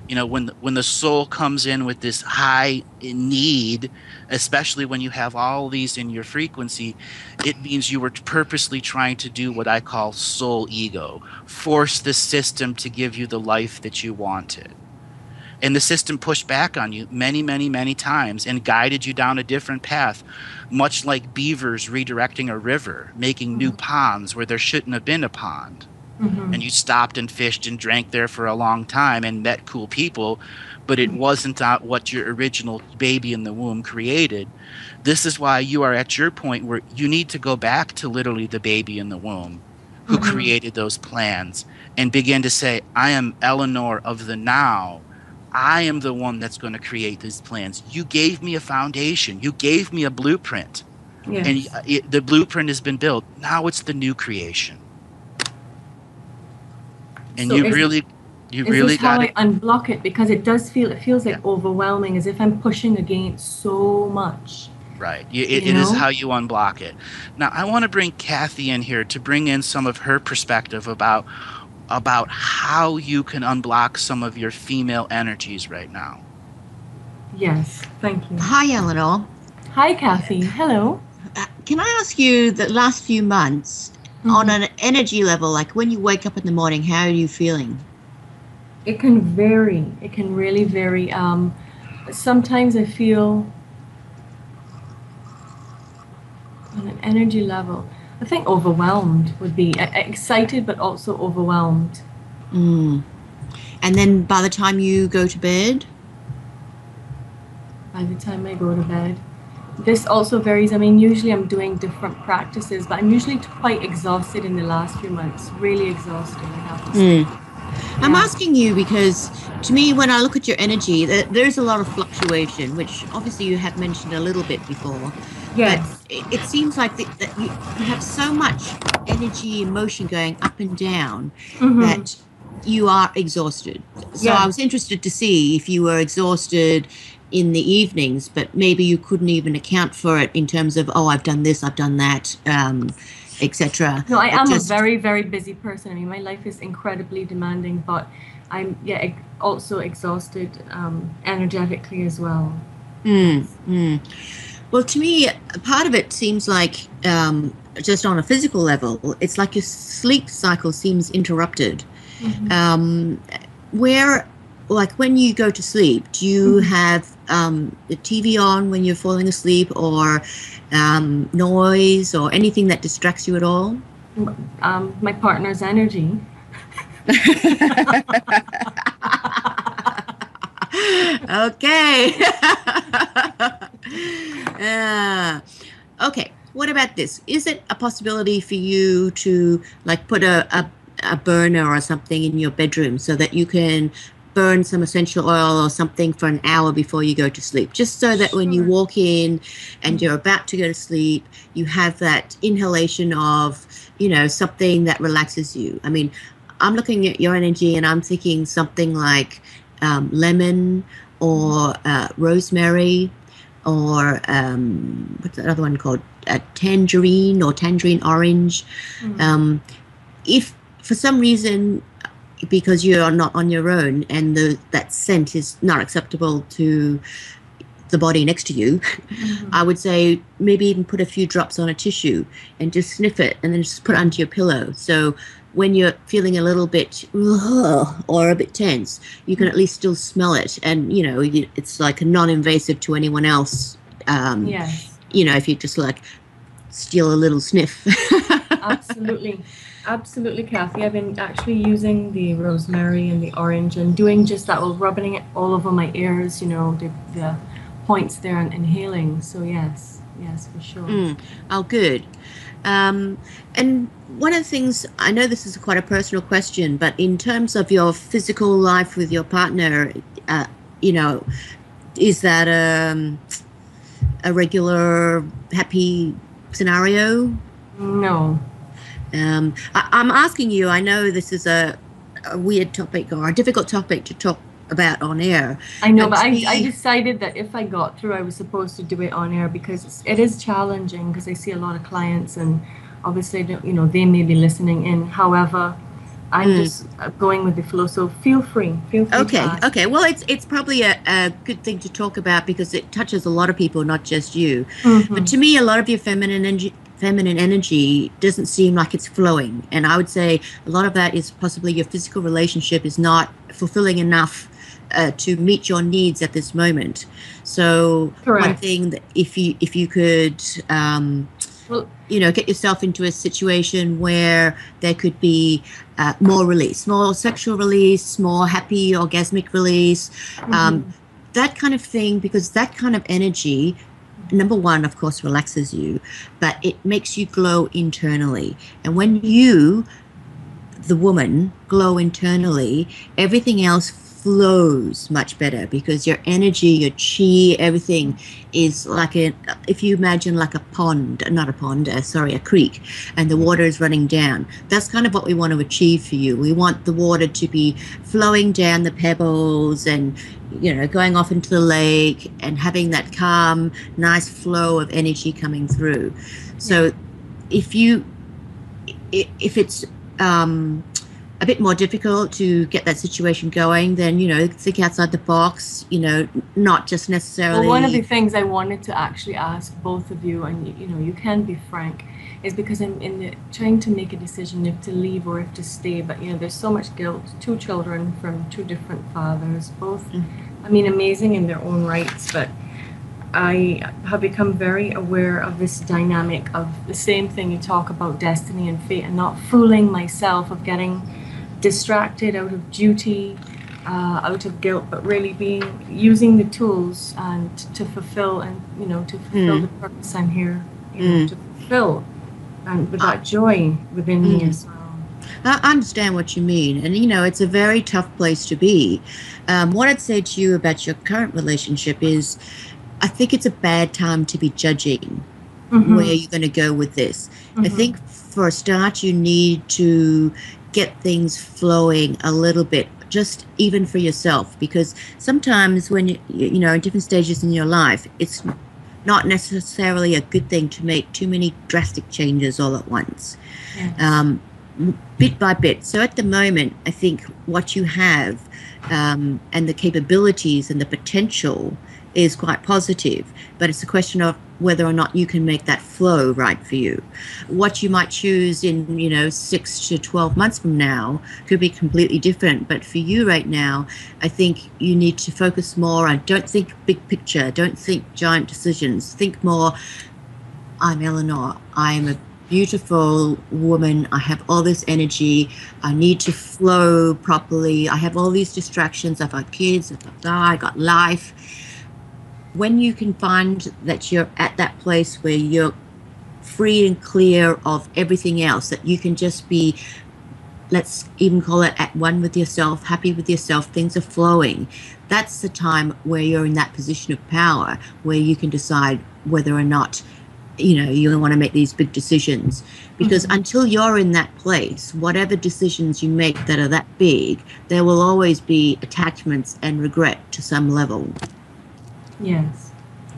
you know when when the soul comes in with this high need especially when you have all these in your frequency it means you were purposely trying to do what i call soul ego force the system to give you the life that you wanted and the system pushed back on you many many many times and guided you down a different path much like beavers redirecting a river making new ponds where there shouldn't have been a pond Mhm. and you stopped and fished and drank there for a long time and met cool people, but it wasn't uh, what your original baby in the womb created. This is why you are at your point where you need to go back to literally the baby in the womb who Mhm. created those plans and begin to say, I am Eleanor of the now. I am the one that's going to create these plans. You gave me a foundation. You gave me a blueprint. Yes. And uh, it, the blueprint has been built. Now it's the new creation. And So you really, you is really got to. unblock it? Because it does feel it feels like Yeah. overwhelming, as if I'm pushing against so much. Right. You, it, you it is how you unblock it. Now, I want to bring Kathy in here to bring in some of her perspective about about how you can unblock some of your female energies right now. Yes, thank you. Hi, Eleanor. Hi, Kathy. Hello. Uh, Can I ask you the last few months, on an energy level, like when you wake up in the morning, how are you feeling? It can vary. It can really vary. Um, sometimes I feel on an energy level. I think overwhelmed would be excited, but also overwhelmed. Mm. And then by the time you go to bed, by the time I go to bed. This also varies. I mean, usually I'm doing different practices, but I'm usually quite exhausted in the last few months. Really exhausted, I have to say. I'm asking you because to me, when I look at your energy, there's a lot of fluctuation, which obviously you have mentioned a little bit before. Yes. But it, it seems like that, that you, you have so much energy, emotion going up and down Mhm. that you are exhausted. So Yeah. I was interested to see if you were exhausted in the evenings, but maybe you couldn't even account for it in terms of, oh, I've done this, I've done that, um, etc. No, I It am just- a very, very busy person. I mean, my life is incredibly demanding, but I'm yeah also exhausted um, energetically as well. Mm, mm. Well, to me, part of it seems like um, just on a physical level, it's like your sleep cycle seems interrupted. Um, where, like, when you go to sleep, do you Mhm. have um, the TV on when you're falling asleep, or um, noise, or anything that distracts you at all? Um, my partner's energy. okay. Ah. okay. What about this? Is it a possibility for you to like put a, a, a burner or something in your bedroom so that you can burn some essential oil or something for an hour before you go to sleep? Just so that when you walk in and you're about to go to sleep, you have that inhalation of, you know, something that relaxes you. I mean, I'm looking at your energy and I'm thinking something like um, lemon or uh, rosemary or um, what's that other one called? A tangerine or tangerine orange. Mm. Um, if for some reason, because you are not on your own and the, that scent is not acceptable to the body next to you, Mhm. I would say maybe even put a few drops on a tissue and just sniff it and then just put it under your pillow. So when you're feeling a little bit or a bit tense, you can at least still smell it. And, you know, it's like non-invasive to anyone else. Um, Yes, You know, if you just like steal a little sniff. absolutely. Absolutely, Kathy. I've been actually using the rosemary and the orange and doing just that, well, rubbing it all over my ears, you know, the, the points there and inhaling. So, yes, yes, for sure. Mm. Oh, good. Um, and one of the things I know this is quite a personal question, but in terms of your physical life with your partner, uh, you know, is that um, a regular happy scenario? No. Um, I, I'm asking you. I know this is a, a weird topic or a difficult topic to talk about on air. I know, And but I, I decided that if I got through, I was supposed to do it on air because it is challenging because I see a lot of clients and obviously, you know, they may be listening in. However, I'm mm. just uh, going with the flow. So feel free. Feel free. Okay. Okay. Well, it's it's probably a, a good thing to talk about because it touches a lot of people, not just you. Mm-hmm. But to me, a lot of your feminine energy, feminine energy doesn't seem like it's flowing, and I would say a lot of that is possibly your physical relationship is not fulfilling enough. Uh, to meet your needs at this moment, so Correct. one thing that if you if you could um, well, you know, get yourself into a situation where there could be uh, more release, more sexual release, more happy orgasmic release, mm-hmm. um, that kind of thing, because that kind of energy, number one, of course, relaxes you, but it makes you glow internally. And when you, the woman, glow internally, everything else flows much better because your energy, your chi, everything is like a, if you imagine like a pond, not a pond, uh, sorry, a creek, and the water is running down. That's kind of what we want to achieve for you. We want the water to be flowing down the pebbles and, you know, going off into the lake and having that calm, nice flow of energy coming through. So if you, if it's, um, a bit more difficult to get that situation going, then you know think outside the box. You know, not just necessarily. Well, one of the things I wanted to actually ask both of you, and you know, you can be frank, is because I'm in the, trying to make a decision if to leave or if to stay. But you know, there's so much guilt. Two children from two different fathers, both, mm-hmm. I mean, amazing in their own rights, but. I have become very aware of this dynamic of the same thing you talk about destiny and fate and not fooling myself of getting distracted out of duty, uh, out of guilt, but really being using the tools and to fulfill and you know to fulfill mm. the purpose I'm here, you know, mm. to fulfill, and with that joy within mm. me as well. I understand what you mean, and you know it's a very tough place to be. Um, what I'd say to you about your current relationship is, I think it's a bad time to be judging mm-hmm. where you're going to go with this. Mm-hmm. I think for a start, you need to get things flowing a little bit just even for yourself because sometimes when you you know in different stages in your life it's not necessarily a good thing to make too many drastic changes all at once yes. um, bit by bit so at the moment i think what you have um, and the capabilities and the potential is quite positive but it's a question of whether or not you can make that flow right for you. What you might choose in, you know, six to 12 months from now could be completely different. But for you right now, I think you need to focus more on don't think big picture, don't think giant decisions, think more. I'm Eleanor. I'm a beautiful woman. I have all this energy. I need to flow properly. I have all these distractions. I've got kids, I've got I got life when you can find that you're at that place where you're free and clear of everything else, that you can just be, let's even call it at one with yourself, happy with yourself, things are flowing. That's the time where you're in that position of power where you can decide whether or not you know you want to make these big decisions because mm-hmm. until you're in that place whatever decisions you make that are that big there will always be attachments and regret to some level Yes.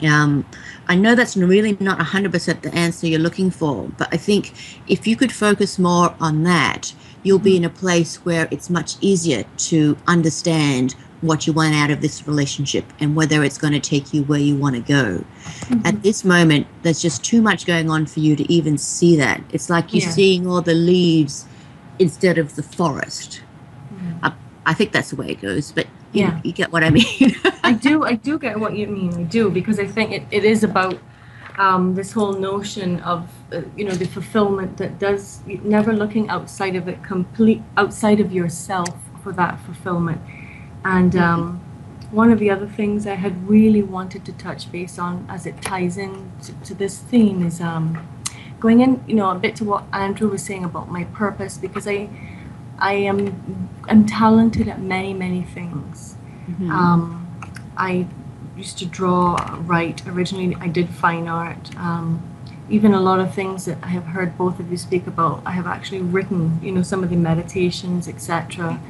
Um, I know that's really not 100% the answer you're looking for, but I think if you could focus more on that, you'll be in a place where it's much easier to understand what you want out of this relationship and whether it's going to take you where you want to go. Mm-hmm. At this moment, there's just too much going on for you to even see that. It's like you're yeah. seeing all the leaves instead of the forest. Mm-hmm. I, I think that's the way it goes, but you, yeah. you get what I mean. I do, I do get what you mean. I do because I think it, it is about um, this whole notion of uh, you know the fulfillment that does never looking outside of it, complete outside of yourself for that fulfillment. And mm-hmm. um, one of the other things I had really wanted to touch base on as it ties in to, to this theme is um, going in, you know, a bit to what Andrew was saying about my purpose because I I am I'm talented at many many things. Mm-hmm. Um, I used to draw, write. Originally, I did fine art. Um, even a lot of things that I have heard both of you speak about, I have actually written. You know, some of the meditations, etc.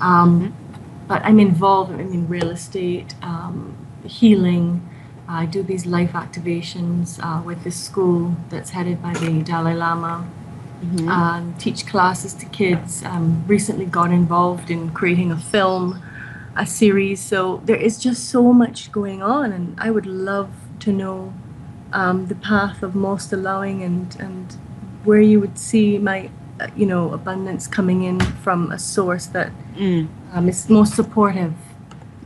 Um, mm-hmm. But I'm involved in real estate, um, healing. I do these life activations uh, with this school that's headed by the Dalai Lama Mhm. um, teach classes to kids. Um, recently got involved in creating a film, a series. So there is just so much going on, and I would love to know um, the path of most allowing and and where you would see my, uh, you know, abundance coming in from a source that Mm. um, is most supportive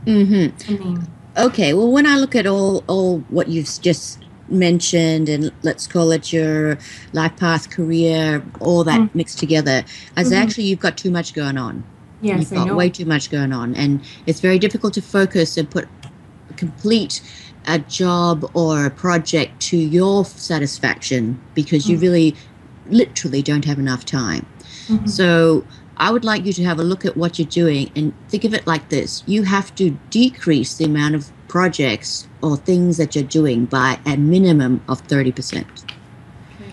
Mm-hmm. to me. Okay, well, when I look at all all what you've just mentioned, and let's call it your life path, career, all that Mm. mixed together, as Mhm. actually you've got too much going on. Yes, you've got way too much going on, and it's very difficult to focus and put complete a job or a project to your satisfaction because you Mm. really, literally, don't have enough time. Mhm. So I would like you to have a look at what you're doing and think of it like this. You have to decrease the amount of projects or things that you're doing by a minimum of 30%. Okay.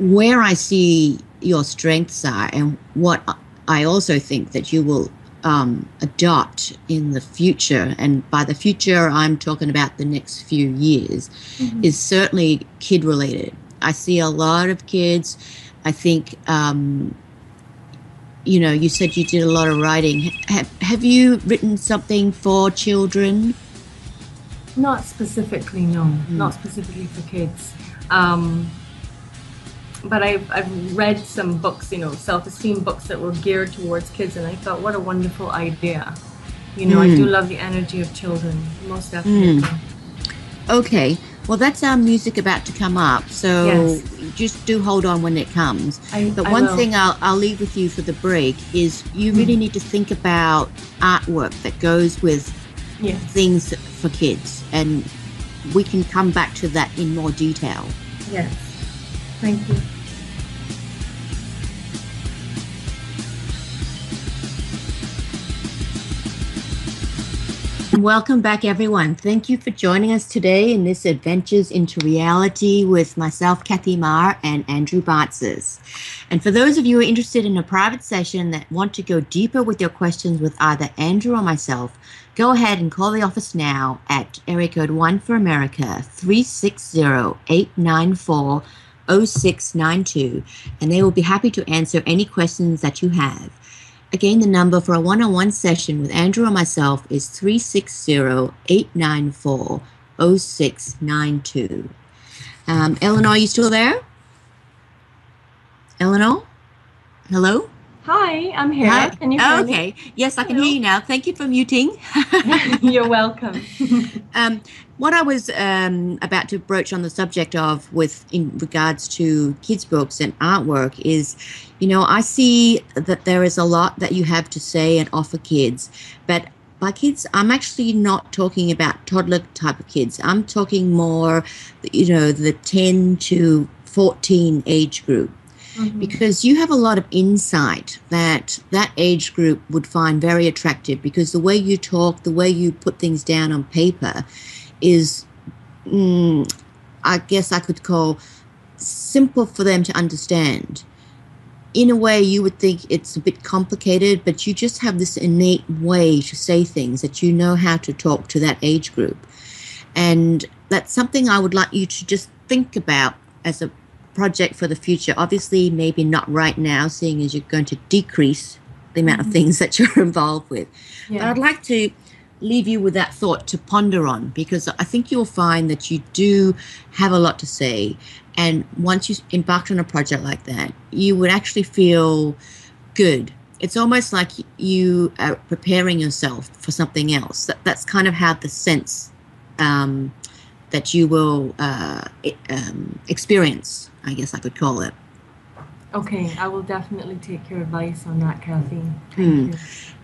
Where I see your strengths are and what I also think that you will um, adopt in the future, and by the future, I'm talking about the next few years, Mhm. is certainly kid related. I see a lot of kids. I think, um, you know, you said you did a lot of writing. Have, have you written something for children? Not specifically, no. Not specifically for kids. Um, but I've, I've read some books, you know, self-esteem books that were geared towards kids, and I thought, what a wonderful idea. You know, I do Mm. love the energy of children, most definitely. Okay, well, that's our music about to come up. So Yes. just do hold on when it comes. I, But I one will. thing I'll, I'll leave with you for the break is you really need to think about artwork that goes with yes. things for kids. And we can come back to that in more detail. Yes. Thank you. Welcome back, everyone. Thank you for joining us today in this Adventures into Reality with myself, Kathy Marr, and Andrew Bartzis. And for those of you who are interested in a private session that want to go deeper with your questions with either Andrew or myself, go ahead and call the office now at area code 1 for America 360 894 0692, and they will be happy to answer any questions that you have. Again, the number for a one on one session with Andrew or myself is 360 894 0692. Um, Eleanor, are you still there? Eleanor? Hello? Hi, I'm here. Hi. Can you Oh, hear okay. Yes, I can Hello. hear you now. Thank you for muting. You're welcome. Um, what I was um, about to broach on the subject of, with in regards to kids' books and artwork, is, you know, I see that there is a lot that you have to say and offer kids, but by kids, I'm actually not talking about toddler type of kids. I'm talking more, you know, the 10 to 14 age group Mhm. because you have a lot of insight that that age group would find very attractive because the way you talk the way you put things down on paper is mm, i guess i could call simple for them to understand in a way you would think it's a bit complicated but you just have this innate way to say things that you know how to talk to that age group and that's something i would like you to just think about as a project for the future. Obviously, maybe not right now, seeing as you're going to decrease the amount of Mhm. things that you're involved with. But I'd like to leave you with that thought to ponder on because I think you'll find that you do have a lot to say. And once you embarked on a project like that, you would actually feel good. It's almost like you are preparing yourself for something else. That, that's kind of how the sense um, that you will uh, um, experience, I guess I could call it. Okay, I will definitely take your advice on that, Kathy. Thank Hmm. you.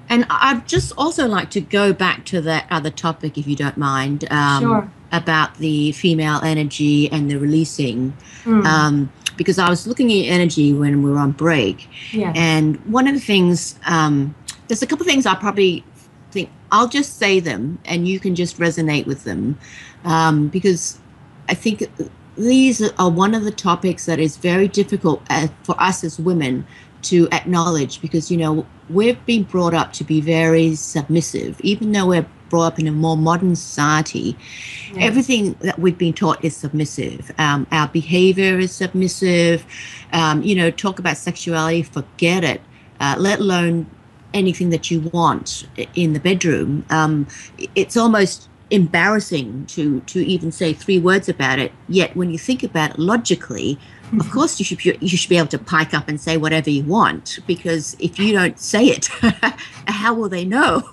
And I'd just also like to go back to that other topic, if you don't mind, um, Sure. about the female energy and the releasing. Mm, Um, because I was looking at energy when we were on break, yes. and one of the things, um, there's a couple of things I probably think I'll just say them, and you can just resonate with them, um, because I think these are one of the topics that is very difficult uh, for us as women to acknowledge because you know we've been brought up to be very submissive. Even though we're brought up in a more modern society yes. everything that we've been taught is submissive. Um, our behavior is submissive. Um, you know talk about sexuality forget it. Uh, let alone anything that you want in the bedroom. Um, it's almost embarrassing to to even say three words about it. Yet when you think about it logically of mm-hmm. course you should you should be able to pike up and say whatever you want because if you don't say it how will they know?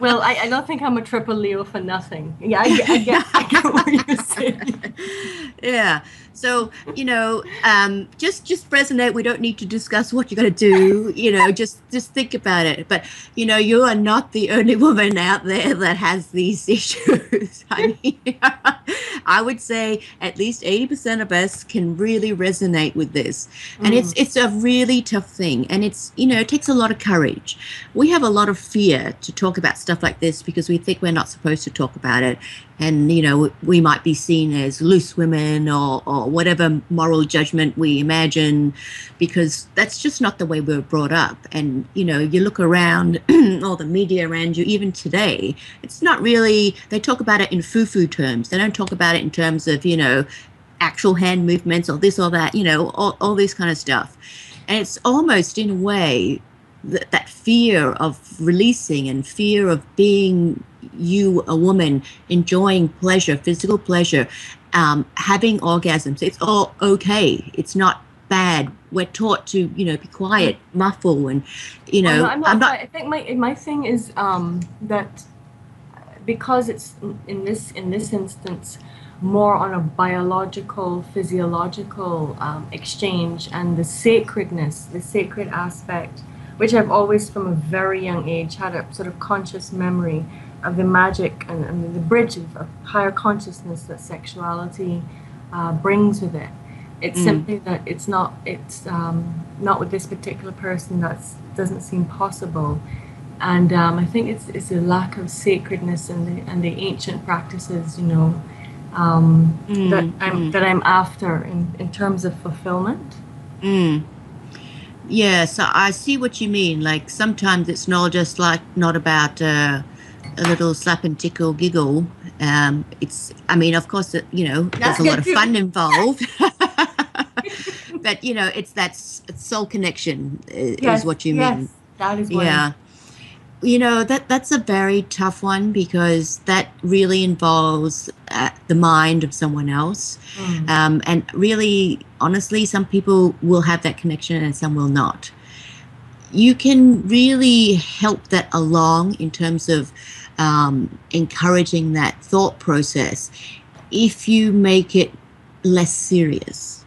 Well I, I, don't think i'm a triple leo for nothing. Yeah i, I, get, I get what you're saying. Yeah so you know, um, just just resonate. We don't need to discuss what you're going to do. You know, just just think about it. But you know, you are not the only woman out there that has these issues. I mean, I would say at least eighty percent of us can really resonate with this, and mm. it's it's a really tough thing, and it's you know it takes a lot of courage. We have a lot of fear to talk about stuff like this because we think we're not supposed to talk about it, and you know we might be seen as loose women or, or whatever moral judgment we imagine because that's just not the way we were brought up. And you know you look around all the media around you even today it's not really they talk about it in foo-foo terms. They don't talk about it in terms of you know actual hand movements or this or that you know all, all this kind of stuff. And it's almost in a way that, that fear of releasing and fear of being you, a woman, enjoying pleasure, physical pleasure, um, having orgasms. It's all okay. It's not bad. We're taught to, you know, be quiet, muffle, and you know. I'm not, I'm not i think my my thing is um, that because it's in this in this instance more on a biological, physiological um, exchange and the sacredness, the sacred aspect, which I've always, from a very young age, had a sort of conscious memory of the magic and, and the bridge of, of, higher consciousness that sexuality uh, brings with it. It's mm. simply that it's not it's um, not with this particular person that doesn't seem possible, and um, I think it's it's a lack of sacredness and the and the ancient practices, you know, um, mm. that I'm mm. that I'm after in, in terms of fulfillment. Mm. Yeah, so I see what you mean. Like sometimes it's not just like not about. Uh, a little slap and tickle giggle. Um, it's, I mean, of course, you know, there's a lot of fun involved. but you know, it's that soul connection is, yes, what you yes, mean. That is yeah. You know that that's a very tough one because that really involves uh, the mind of someone else, mm. um, and really, honestly, some people will have that connection and some will not. You can really help that along in terms of um, encouraging that thought process if you make it less serious.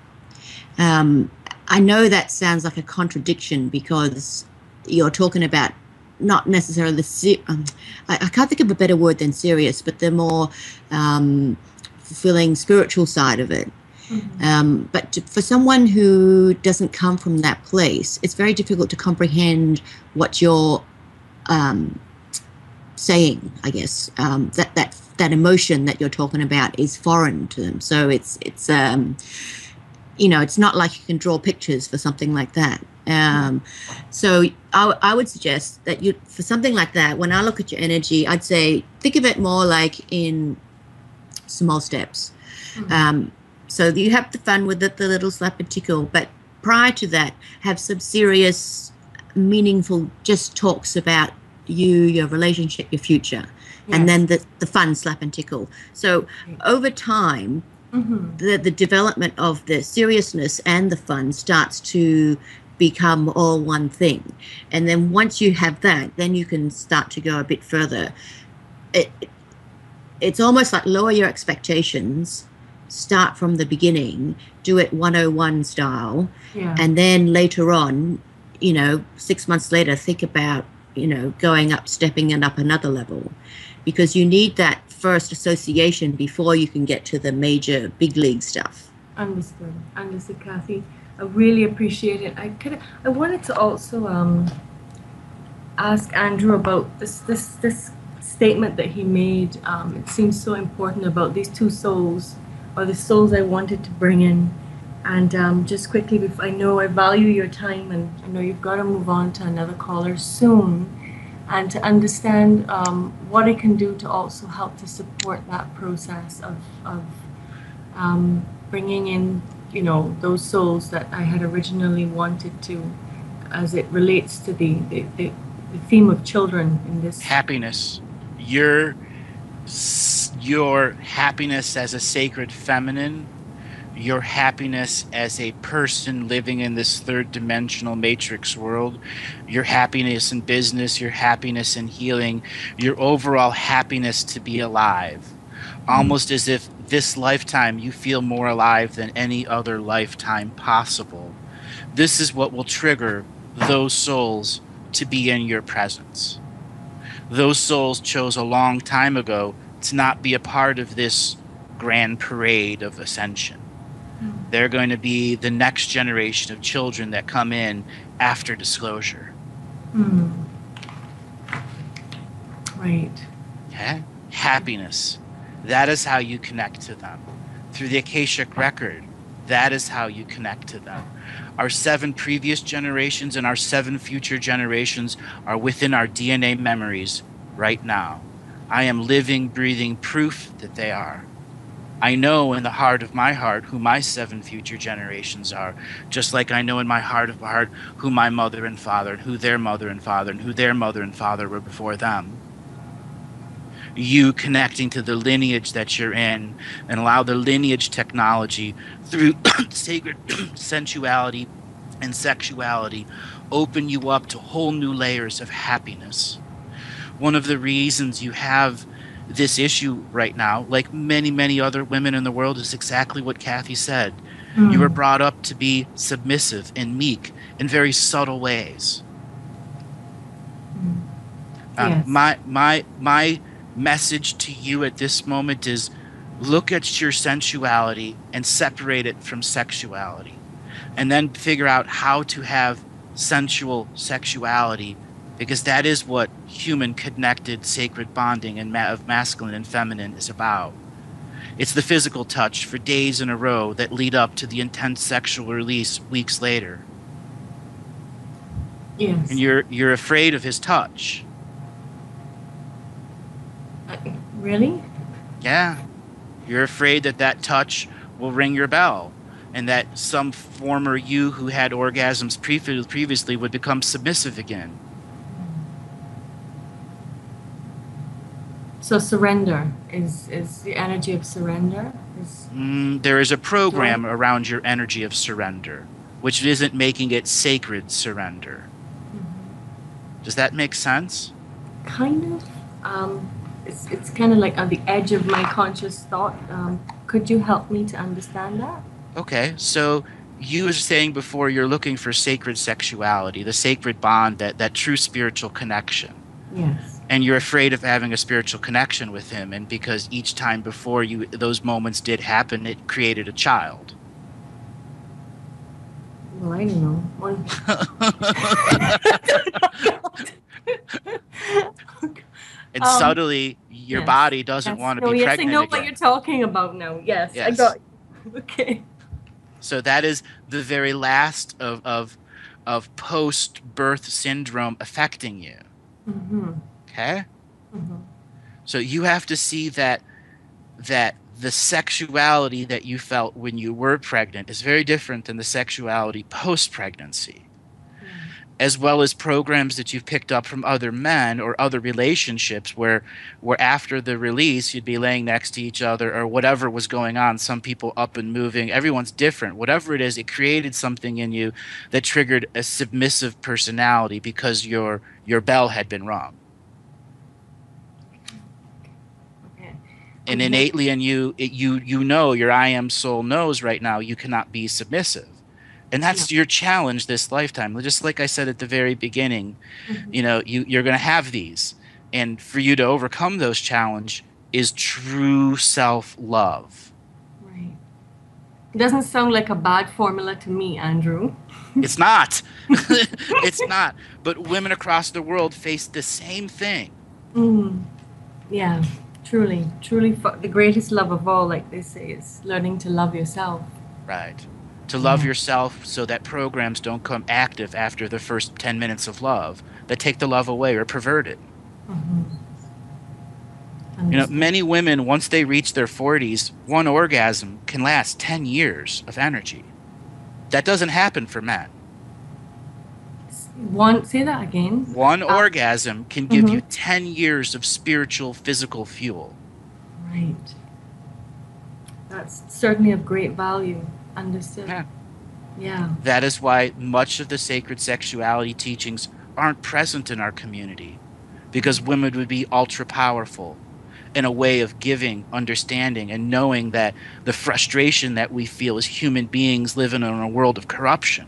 Um, I know that sounds like a contradiction because you're talking about not necessarily the um, I, I, can't think of a better word than serious, but the more um, fulfilling spiritual side of it. Mm-hmm. Um, but to, for someone who doesn't come from that place, it's very difficult to comprehend what you're um, saying, I guess, um, that that that emotion that you're talking about is foreign to them. So it's it's um, you know it's not like you can draw pictures for something like that. Um, so I, I would suggest that you for something like that. When I look at your energy, I'd say think of it more like in small steps. Mm-hmm. Um, so you have the fun with it, the little slap and tickle, but prior to that, have some serious, meaningful just talks about you, your relationship, your future, yes. and then the, the fun slap and tickle. So over time, mm-hmm. the, the development of the seriousness and the fun starts to become all one thing. And then once you have that, then you can start to go a bit further. It, it's almost like lower your expectations, start from the beginning, do it 101 style, yeah. and then later on, you know, six months later, think about you know, going up, stepping it up another level, because you need that first association before you can get to the major big league stuff. Understood. Understood, Kathy. I really appreciate it. I could. I wanted to also um, ask Andrew about this this this statement that he made. Um, it seems so important about these two souls, or the souls I wanted to bring in And um, just quickly, bef- I know I value your time, and you know you've got to move on to another caller soon. And to understand um, what I can do to also help to support that process of, of um, bringing in, you know, those souls that I had originally wanted to, as it relates to the, the, the, the theme of children in this. happiness your your happiness as a sacred feminine your happiness as a person living in this third dimensional matrix world your happiness in business your happiness in healing your overall happiness to be alive. Hmm. Almost as if this lifetime you feel more alive than any other lifetime possible. This is what will trigger those souls to be in your presence. Those souls chose a long time ago to not be a part of this grand parade of ascension. They're going to be the next generation of children that come in after disclosure. Hmm. Right. Okay? Happiness. That is how you connect to them. Through the Akashic record, that is how you connect to them. Our seven previous generations and our seven future generations are within our DNA memories right now. I am living, breathing proof that they are. I know in the heart of my heart who my seven future generations are, just like I know in my heart of my heart who my mother and father, and who their mother and father, and who their mother and father were before them. You connecting to the lineage that you're in and allow the lineage technology through sacred sensuality and sexuality open you up to whole new layers of happiness. One of the reasons you have this issue right now like many many other women in the world is exactly what kathy said Hmm. you were brought up to be submissive and meek in very subtle ways Hmm. um, Yes. my my my message to you at this moment is look at your sensuality and separate it from sexuality and then figure out how to have sensual sexuality because that is what human connected sacred bonding and ma- of masculine and feminine is about it's the physical touch for days in a row that lead up to the intense sexual release weeks later Yes. and you're you're afraid of his touch Uh, really? Yeah. You're afraid that that touch will ring your bell and that some former you who had orgasms pre- previously would become submissive again. So surrender is is the energy of surrender. Is Mm, there is a program around your energy of surrender, which isn't making it sacred surrender. Does that make sense? kind of. Um, it's it's kind of like on the edge of my conscious thought. Um, could you help me to understand that? Okay, so you were saying before you're looking for sacred sexuality, the sacred bond, that, that true spiritual connection. Yes. And you're afraid of having a spiritual connection with him and because each time before you those moments did happen it created a child Well, I don't know. And Um, subtly your yes. body doesn't Yes. want to no, be yes, pregnant I know again. what you're talking about now. Yes, I got. Okay. so that is the very last of of of post birth syndrome affecting you Mm-hmm. Okay Mm-hmm. so you have to see that that the sexuality that you felt when you were pregnant is very different than the sexuality post pregnancy as well as programs that you've picked up from other men or other relationships where where after the release you'd be laying next to each other or whatever was going on some people up and moving everyone's different. Whatever it is it created something in you that triggered a submissive personality because your your bell had been rung and Mhm. innately in you it, you you know your i am soul knows right now you cannot be submissive and that's your challenge this lifetime just like i said at the very beginning Mhm. you know you you're going to have these and for you to overcome those challenge is true self love Right. It doesn't sound like a bad formula to me, Andrew. it's not it's not but women across the world face the same thing Mm. Yeah. Truly, truly, the greatest love of all, like they say, is learning to love yourself. right to love Yeah. yourself so that programs don't come active after the first 10 minutes of love that take the love away or pervert it. Mhm. You know, many women, once they reach their 40s, one orgasm can last 10 years of energy. That doesn't happen for men. One, say that again. One Uh, orgasm can give mhm. you 10 years of spiritual, physical fuel. Right. That's certainly of great value. Understood. Yeah. Yeah. That is why much of the sacred sexuality teachings aren't present in our community because women would be ultra powerful in a way of giving, understanding, and knowing that the frustration that we feel as human beings living in a world of corruption.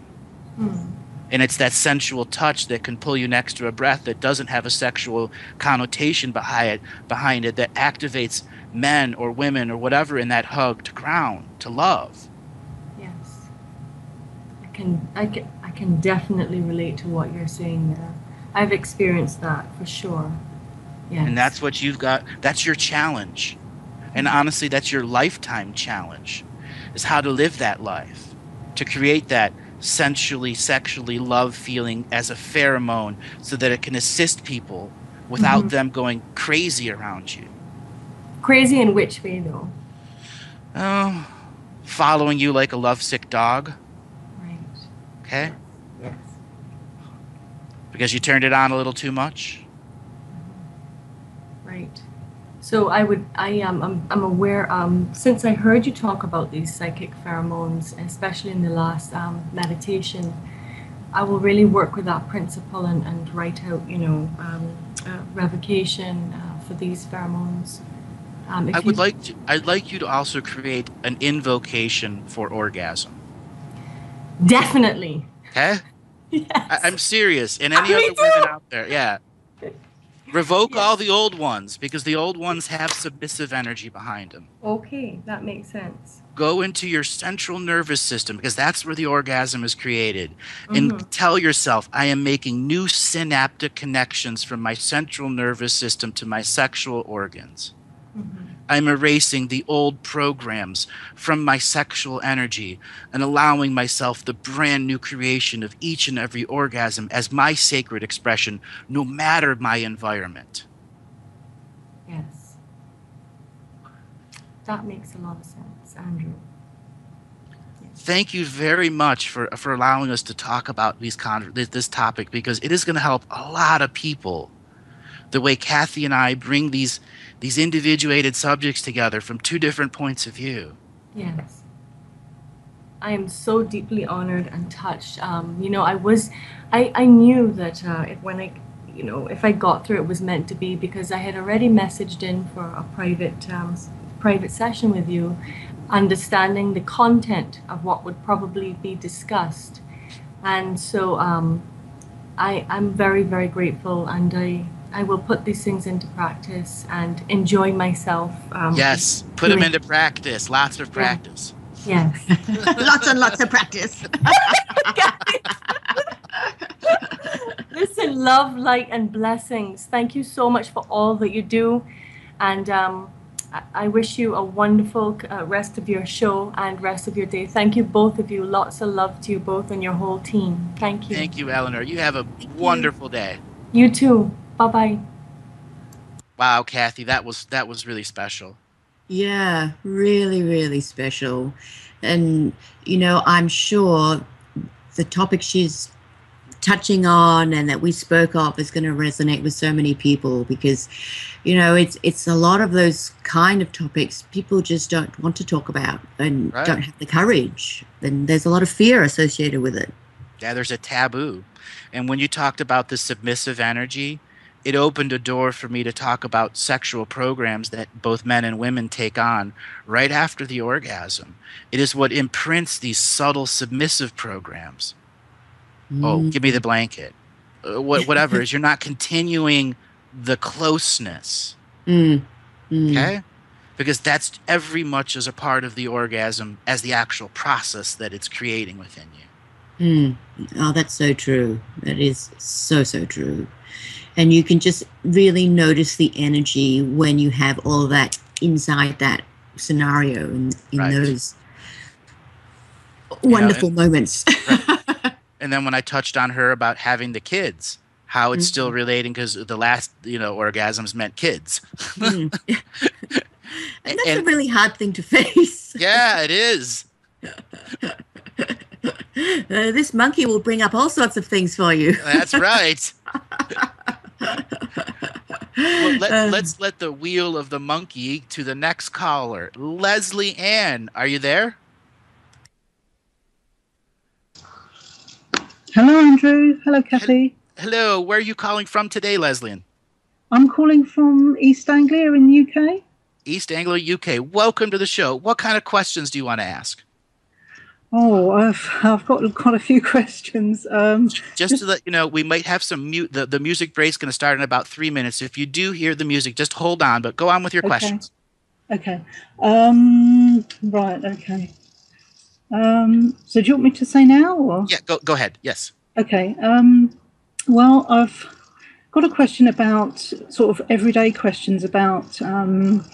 Hmm. And it's that sensual touch that can pull you next to a breath that doesn't have a sexual connotation behind it, behind it that activates men or women or whatever in that hug to ground, to love. Yes. I can, I can, I can definitely relate to what you're saying there. I've experienced that for sure. Yes. And that's what you've got. That's your challenge. And mm-hmm. honestly, that's your lifetime challenge is how to live that life, to create that sensually, sexually love feeling as a pheromone so that it can assist people without Mhm. them going crazy around you. crazy in which way though? Oh, following you like a lovesick dog, Right. okay? Yes. Because you turned it on a little too much. Right. So I would, I am, I'm, I'm aware. Um, since I heard you talk about these psychic pheromones, especially in the last um, meditation, I will really work with that principle and, and write out, you know, um, uh, revocation uh, for these pheromones. Um, I you- would like to, I'd like you to also create an invocation for orgasm. definitely. Okay? Yes. I, I'm serious. And any Me other women out there, yeah. Revoke Yes. all the old ones because the old ones have submissive energy behind them. okay, that makes sense. Go into your central nervous system because that's where the orgasm is created. And Mhm. tell yourself, I am making new synaptic connections from my central nervous system to my sexual organs. Mhm. I'm erasing the old programs from my sexual energy and allowing myself the brand new creation of each and every orgasm as my sacred expression, no matter my environment. Yes. That makes a lot of sense, Andrew. Thank you very much for, for allowing us to talk about these con- this, this topic because it is going to help a lot of people. The way Kathy and I bring these these individuated subjects together from two different points of view. Yes. I am so deeply honored and touched. Um, you know, I was, I, I knew that uh, if, when I, you know, if I got through, it was meant to be because I had already messaged in for a private, um, private session with you, understanding the content of what would probably be discussed, and so um, I, I'm very, very grateful, and I, I will put these things into practice and enjoy myself. Um, Yes, put them into practice, lots of practice. Yes. lots and lots of practice. Listen, love, light, and blessings. Thank you so much for all that you do. And um, I- I wish you a wonderful uh, rest of your show and rest of your day. Thank you, both of you. Lots of love to you both and your whole team. Thank you. Thank you, Eleanor. You have a wonderful day. You too. Bye bye. Wow, Kathy, that was that was really special. Yeah, really, really special. And, you know, I'm sure the topic she's touching on and that we spoke of is going to resonate with so many people because, you know, it's it's a lot of those kind of topics people just don't want to talk about and Right. don't have the courage. And there's a lot of fear associated with it. Yeah, there's a taboo. And when you talked about the submissive energy, it opened a door for me to talk about sexual programs that both men and women take on right after the orgasm. It is what imprints these subtle submissive programs. Oh, Mm. give me the blanket. Uh, what, whatever is you're not continuing the closeness, Mm. Mm. okay? Because that's every much as a part of the orgasm as the actual process that it's creating within you. Mm. Oh, that's so true. That is so, so true. And you can just really notice the energy when you have all that inside that scenario and in Right. those. Wonderful and, moments. right. And then when I touched on her about having the kids, how it's mm-hmm. still relating because the last you know orgasms meant kids. mm. and that's and, a really hard thing to face. yeah, it is. Uh, this monkey will bring up all sorts of things for you. That's right. Well, let, um, let's let the wheel of the monkey to the next caller. Leslie Ann, are you there? Hello, Andrew. Hello, Kathy. Hello. Where are you calling from today, Leslie Ann? I'm calling from East Anglia in UK. East Anglia, UK. Welcome to the show. What kind of questions do you want to ask? Oh, I've I've got quite a few questions. Um, just, to let you know, we might have some mute. The, the music break's going to start in about three minutes. If you do hear the music, just hold on. But go on with your okay. questions. Okay. Um, right. Okay. Um, so do you want me to say now? Or? Yeah. Go go ahead. Yes. Okay. Um, well, I've got a question about sort of everyday questions about um,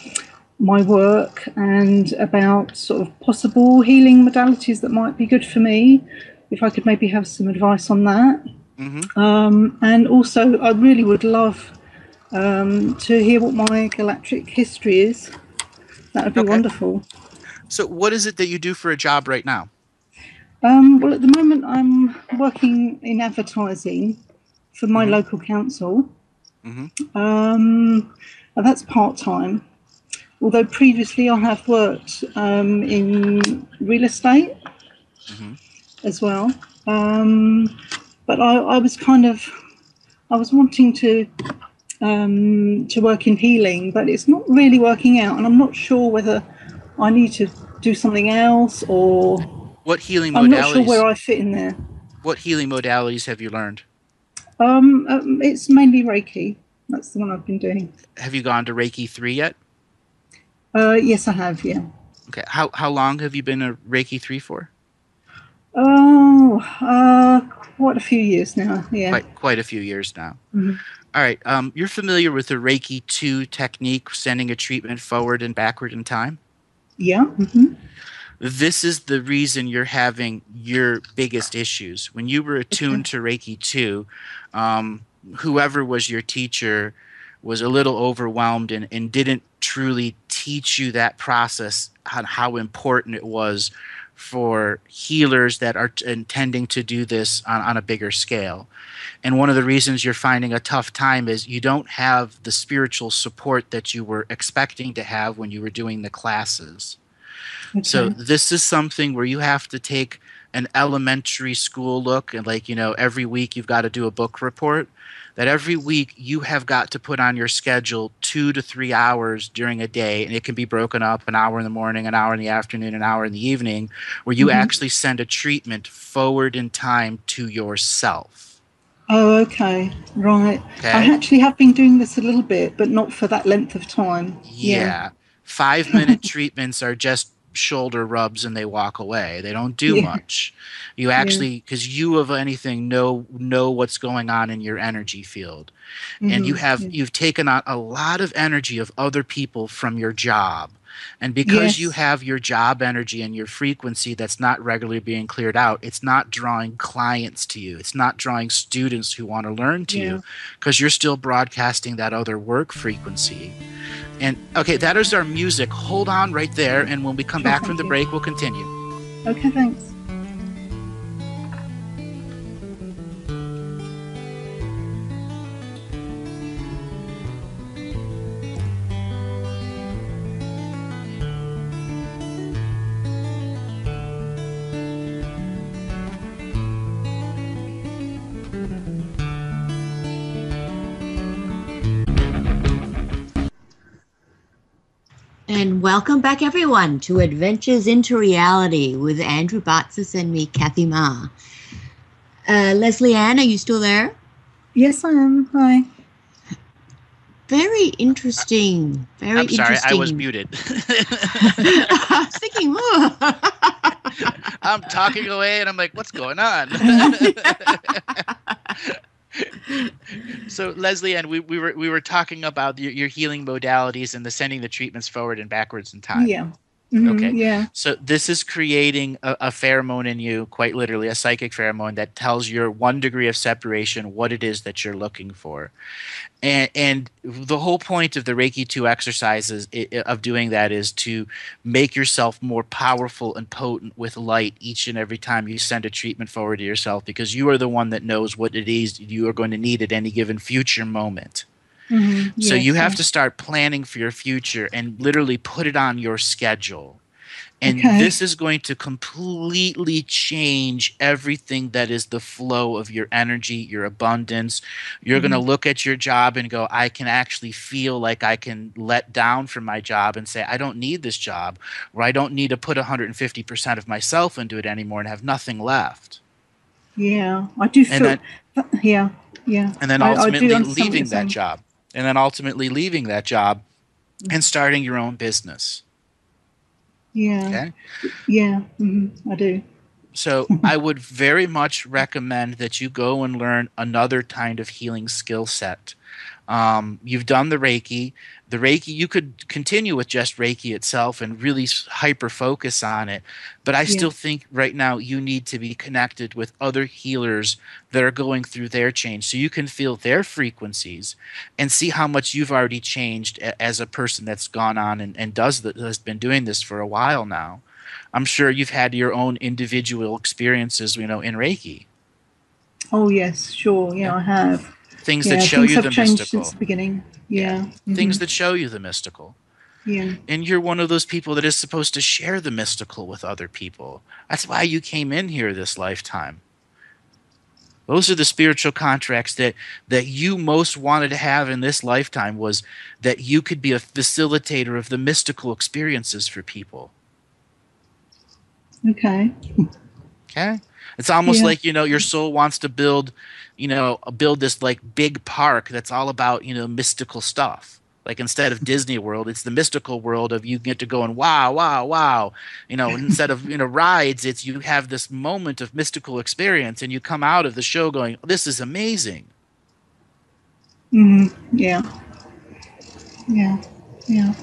my work and about sort of possible healing modalities that might be good for me. If I could maybe have some advice on that. Mm-hmm. Um, and also, I really would love um, to hear what my galactic history is. That would be okay. wonderful. So, what is it that you do for a job right now? Um, well, at the moment, I'm working in advertising for my mm-hmm. local council. Mm-hmm. Um, and that's part time although previously I have worked um, in real estate mm-hmm. as well. Um, but I, I, was kind of, I was wanting to um, to work in healing, but it's not really working out, and I'm not sure whether I need to do something else or what healing modalities. I'm not sure where I fit in there. What healing modalities have you learned? Um, um, it's mainly Reiki. That's the one I've been doing. Have you gone to Reiki three yet? Uh, yes, I have. Yeah. Okay. How how long have you been a Reiki three for? Oh, uh, quite a few years now. Yeah. Quite quite a few years now. Mm-hmm. All right. Um, you're familiar with the Reiki two technique, sending a treatment forward and backward in time. Yeah. Mm-hmm. This is the reason you're having your biggest issues. When you were attuned okay. to Reiki two, um, whoever was your teacher was a little overwhelmed and, and didn't truly teach you that process on how important it was for healers that are intending to do this on, on a bigger scale. And one of the reasons you're finding a tough time is you don't have the spiritual support that you were expecting to have when you were doing the classes. Okay. So this is something where you have to take an elementary school look and like you know every week you've got to do a book report that every week you have got to put on your schedule two to three hours during a day, and it can be broken up an hour in the morning, an hour in the afternoon, an hour in the evening, where you mm-hmm. actually send a treatment forward in time to yourself. Oh, okay, right. Okay. I actually have been doing this a little bit, but not for that length of time. Yeah. yeah. Five minute treatments are just shoulder rubs and they walk away. They don't do yeah. much. You actually because yeah. you of anything know know what's going on in your energy field. Mm-hmm. And you mm-hmm. have yeah. you've taken out a lot of energy of other people from your job. And because yes. you have your job energy and your frequency that's not regularly being cleared out, it's not drawing clients to you. It's not drawing students who want to learn to you because you're still broadcasting that other work frequency. And okay, that is our music. Hold on right there, and when we come back from the break, we'll continue. Okay, thanks. Welcome back, everyone, to Adventures into Reality with Andrew Bartzis and me, Kathy Ma. Uh, Leslie Ann, are you still there? Yes, I am. Hi. Very interesting. Very interesting. I'm sorry, I was muted. I was thinking, I'm talking away, and I'm like, what's going on? so Leslie, and we, we were we were talking about your, your healing modalities and the sending the treatments forward and backwards in time. Yeah. Mhm, Okay. Yeah. So this is creating a, a pheromone in you, quite literally, a psychic pheromone that tells your one degree of separation what it is that you're looking for. And, and the whole point of the Reiki 2 exercises i- i- of doing that is to make yourself more powerful and potent with light each and every time you send a treatment forward to yourself because you are the one that knows what it is you are going to need at any given future moment. Mhm, So yes, you have yes. to start planning for your future and literally put it on your schedule. And Okay. this is going to completely change everything that is the flow of your energy, your abundance. You're going to Mm-hmm. look at your job and go, I can actually feel like I can let down from my job and say, I don't need this job, or I don't need to put 150% of myself into it anymore and have nothing left. Yeah, I do feel. then- yeah, yeah. and then I- I ultimately leaving that job and then ultimately leaving that job and starting your own business. Yeah, okay? Yeah, mhm, I do. so i would very much recommend that you go and learn another kind of healing skill set um, you've done the reiki. The reiki you could continue with just reiki itself and really hyper focus on it but i still think right now you need to be connected with other healers that are going through their change. So you can feel their frequencies and see how much you've already changed a- as a person that's gone on and, and does the, has been doing this for a while now. I'm sure you've had your own individual experiences you know in reiki. Oh yes, sure. Yeah, I have. Things yeah, that show things you the mystical since the beginning. Yeah, things mhm, that show you the mystical. Yeah, and you're one of those people that is supposed to share the mystical with other people. That's why you came in here this lifetime. Those are the spiritual contracts that that you most wanted to have in this lifetime was that you could be a facilitator of the mystical experiences for people. Okay. okay? It's almost Yeah. like you know your soul wants to build you know build this like big park that's all about you know mystical stuff. Like instead of disney world it's the mystical world of you get to go and wow wow wow. You know instead of you know rides it's you have this moment of mystical experience and you come out of the show going this is amazing. Hmm Yeah, yeah, yeah.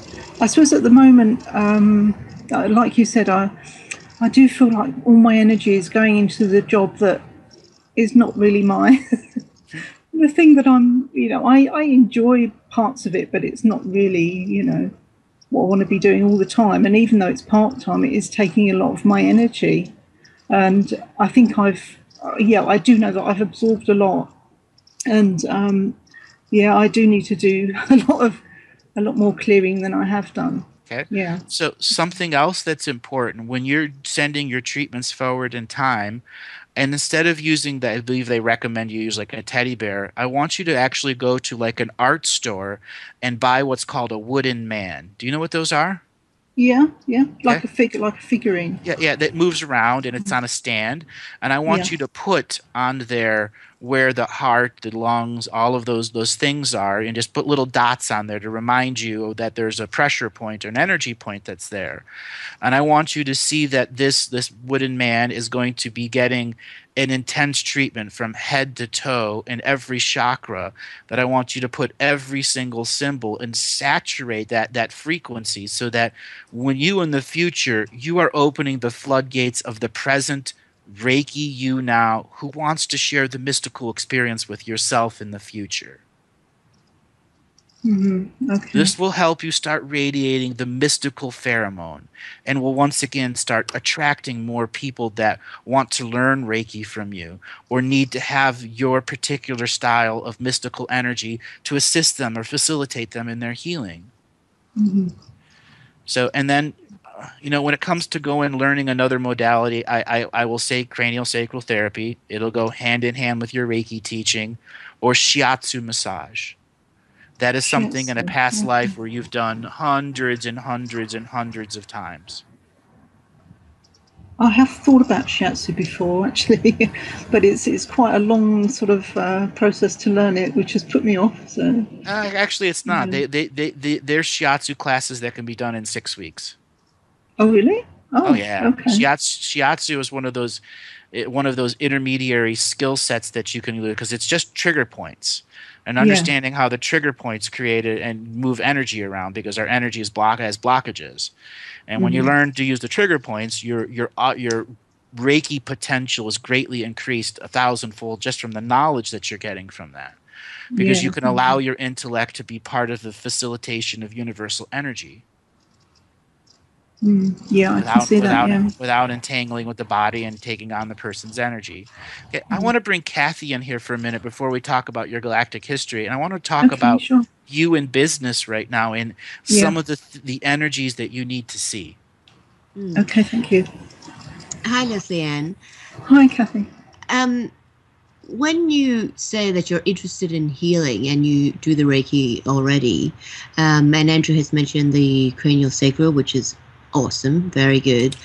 I suppose at the moment, um, like you said, I I do feel like all my energy is going into the job that is not really my the thing that I'm. You know, I I enjoy parts of it, but it's not really you know what I want to be doing all the time. And even though it's part time, it is taking a lot of my energy. And I think I've uh, yeah, I do know that I've absorbed a lot, and um, yeah, I do need to do a lot of a lot more clearing than I have done. okay Yeah. So something else that's important when you're sending your treatments forward in time, and instead of using that, I believe they recommend you use like a teddy bear. I want you to actually go to like an art store and buy what's called a wooden man. Do you know what those are? Yeah, yeah, like Okay. a figure, like a figurine. Yeah, yeah, that moves around and it's mm-hmm. on a stand. And I want Yeah. you to put on there where the heart, the lungs, all of those those things are, and just put little dots on there to remind you that there's a pressure point or an energy point that's there. And I want you to see that this this wooden man is going to be getting an intense treatment from head to toe in every chakra that I want you to put every single symbol and saturate that that frequency so that when you in the future you are opening the floodgates of the present reiki you now who wants to share the mystical experience with yourself in the future hmm Okay. this will help you start radiating the mystical pheromone and will once again start attracting more people that want to learn Reiki from you or need to have your particular style of mystical energy to assist them or facilitate them in their healing. Mhm. So, and then, you know, when it comes to going learning another modality, I, I, I will say cranial sacral therapy. It'll go hand in hand with your Reiki teaching or shiatsu massage. That is something in a past life where you've done hundreds and hundreds and hundreds of times. I have thought about shiatsu before, actually, but it's it's quite a long sort of uh, process to learn it, which has put me off. So Uh, actually, it's not. Mhm. They, they, they, they, there's shiatsu classes that can be done in six weeks. Oh, really? Oh, yeah. Okay. Shiatsu, shiatsu is one of those one of those intermediary skill sets that you can use because it's just trigger points and understanding yeah. how the trigger points create it and move energy around because our energy is block has blockages. And when mm-hmm. you learn to use the trigger points, your your uh, your Reiki potential is greatly increased a thousandfold just from the knowledge that you're getting from that. Because yeah. you can allow your intellect to be part of the facilitation of universal energy. Mm, yeah, without, I can see without, that. Yeah. Without entangling with the body and taking on the person's energy. Okay, mm-hmm. I want to bring Kathy in here for a minute before we talk about your galactic history, and I want to talk okay, about sure. you in business right now and yeah. some of the the energies that you need to see. Mm. Okay, thank you. Hi, Leslie Ann. Hi, Kathy. Um, when you say that you're interested in healing and you do the Reiki already, um, and Andrew has mentioned the cranial sacral, which is awesome, very good,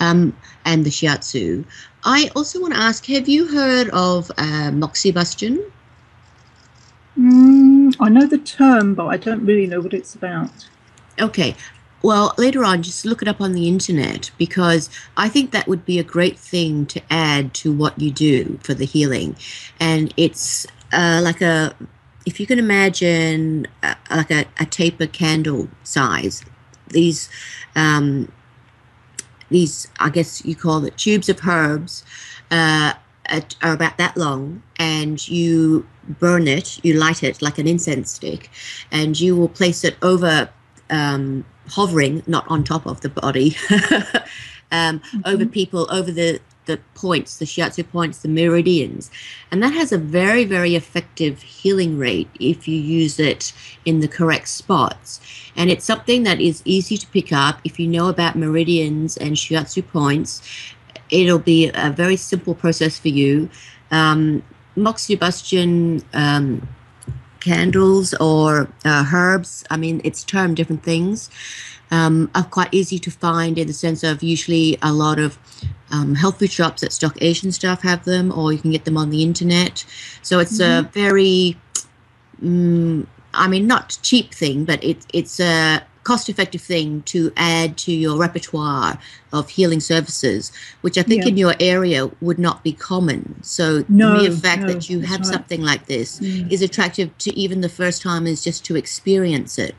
um, and the shiatsu. I also want to ask: Have you heard of uh, moxibustion? Mm, I know the term, but I don't really know what it's about. Okay, well, later on, just look it up on the internet because I think that would be a great thing to add to what you do for the healing. And it's uh, like a, if you can imagine, uh, like a, a taper candle size, these, um, these, I guess you call it tubes of herbs, uh, are about that long, and you burn it, you light it like an incense stick, and you will place it over um, hovering, not on top of the body, um, mm-hmm. over people, over the, the points, the shiatsu points, the meridians. And that has a very, very effective healing rate if you use it in the correct spots. And it's something that is easy to pick up. If you know about meridians and shiatsu points, it'll be a very simple process for you. Um, moxibustion um, candles or uh, herbs. I mean, it's termed different things. Um, are quite easy to find in the sense of usually a lot of um, health food shops that stock Asian stuff have them, or you can get them on the internet. So it's mm-hmm. a very, um, I mean, not cheap thing, but it, it's a cost effective thing to add to your repertoire of healing services, which I think yeah. in your area would not be common. So no, the mere fact no, that you have right. something like this mm. is attractive to even the first timers just to experience it.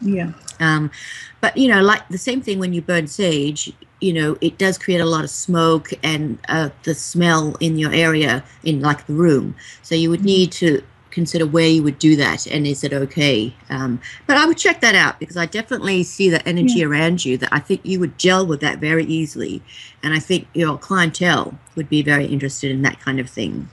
Yeah. Um, but you know, like the same thing when you burn sage, you know, it does create a lot of smoke and uh, the smell in your area in like the room. So you would mm. need to consider where you would do that and is it okay. Um, but I would check that out because I definitely see the energy yeah. around you that I think you would gel with that very easily. And I think your clientele would be very interested in that kind of thing.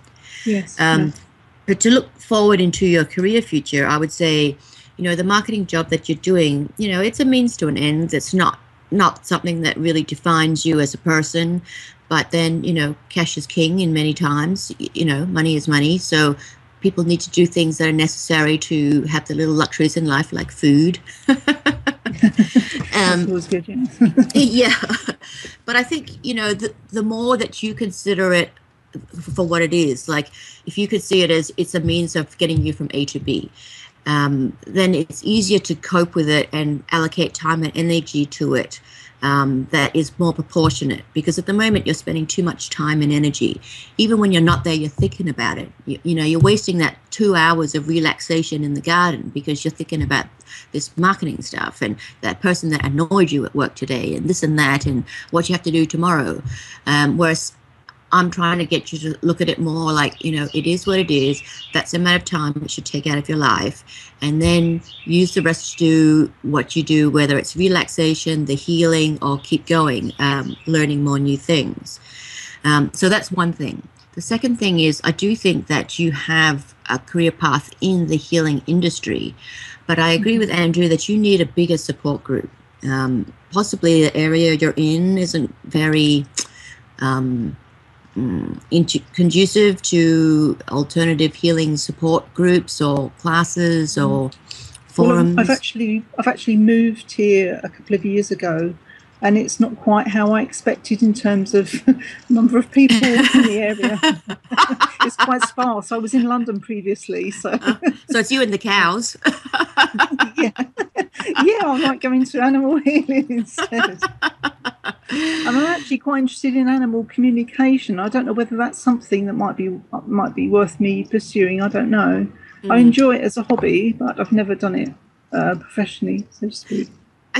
Yes. Um, yes. But to look forward into your career future, I would say, you know, the marketing job that you're doing, you know, it's a means to an end. It's not not something that really defines you as a person but then you know cash is king in many times you know money is money so people need to do things that are necessary to have the little luxuries in life, like food. um, good, yeah. yeah. But I think, you know, the, the more that you consider it for what it is, like if you could see it as it's a means of getting you from A to B, um, then it's easier to cope with it and allocate time and energy to it um, that is more proportionate because at the moment you're spending too much time and energy. Even when you're not there, you're thinking about it. You, you, know, you're wasting that two hours of relaxation in the garden because you're thinking about this marketing stuff and that person that annoyed you at work today and this and that and what you have to do tomorrow. Um, whereas I'm trying to get you to look at it more like, you know, it is what it is. That's the amount of time it should take out of your life. And then use the rest to do what you do, whether it's relaxation, the healing, or keep going, um, learning more new things. Um, so that's one thing. The second thing is, I do think that you have a career path in the healing industry, but I agree with Andrew that you need a bigger support group. Um, possibly the area you're in isn't very um, Into, conducive to alternative healing support groups or classes or forums? Well, I've actually I've actually moved here a couple of years ago, and it's not quite how I expected in terms of number of people in the area. it's quite sparse. I was in London previously, so uh, so it's you and the cows. yeah, yeah. I might go into animal healing instead. and I'm actually quite interested in animal communication. I don't know whether that's something that might be might be worth me pursuing. I don't know. Mm. I enjoy it as a hobby, but I've never done it uh, professionally, so to speak.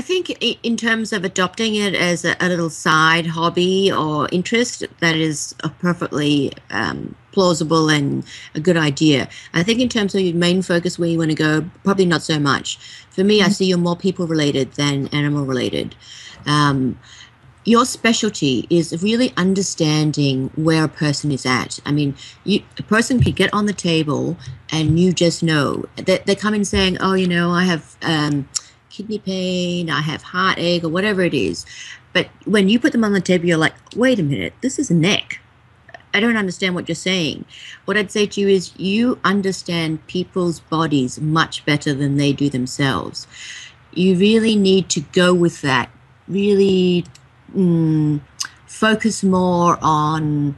I think in terms of adopting it as a, a little side hobby or interest, that is a perfectly um, plausible and a good idea. I think in terms of your main focus where you want to go, probably not so much. For me, mm-hmm. I see you're more people related than animal related. Um, your specialty is really understanding where a person is at. I mean, you, a person could get on the table and you just know that they come in saying, "Oh, you know, I have um, kidney pain, I have heartache, or whatever it is." But when you put them on the table, you're like, "Wait a minute, this is a neck." I don't understand what you're saying. What I'd say to you is you understand people's bodies much better than they do themselves. You really need to go with that. Really mm, focus more on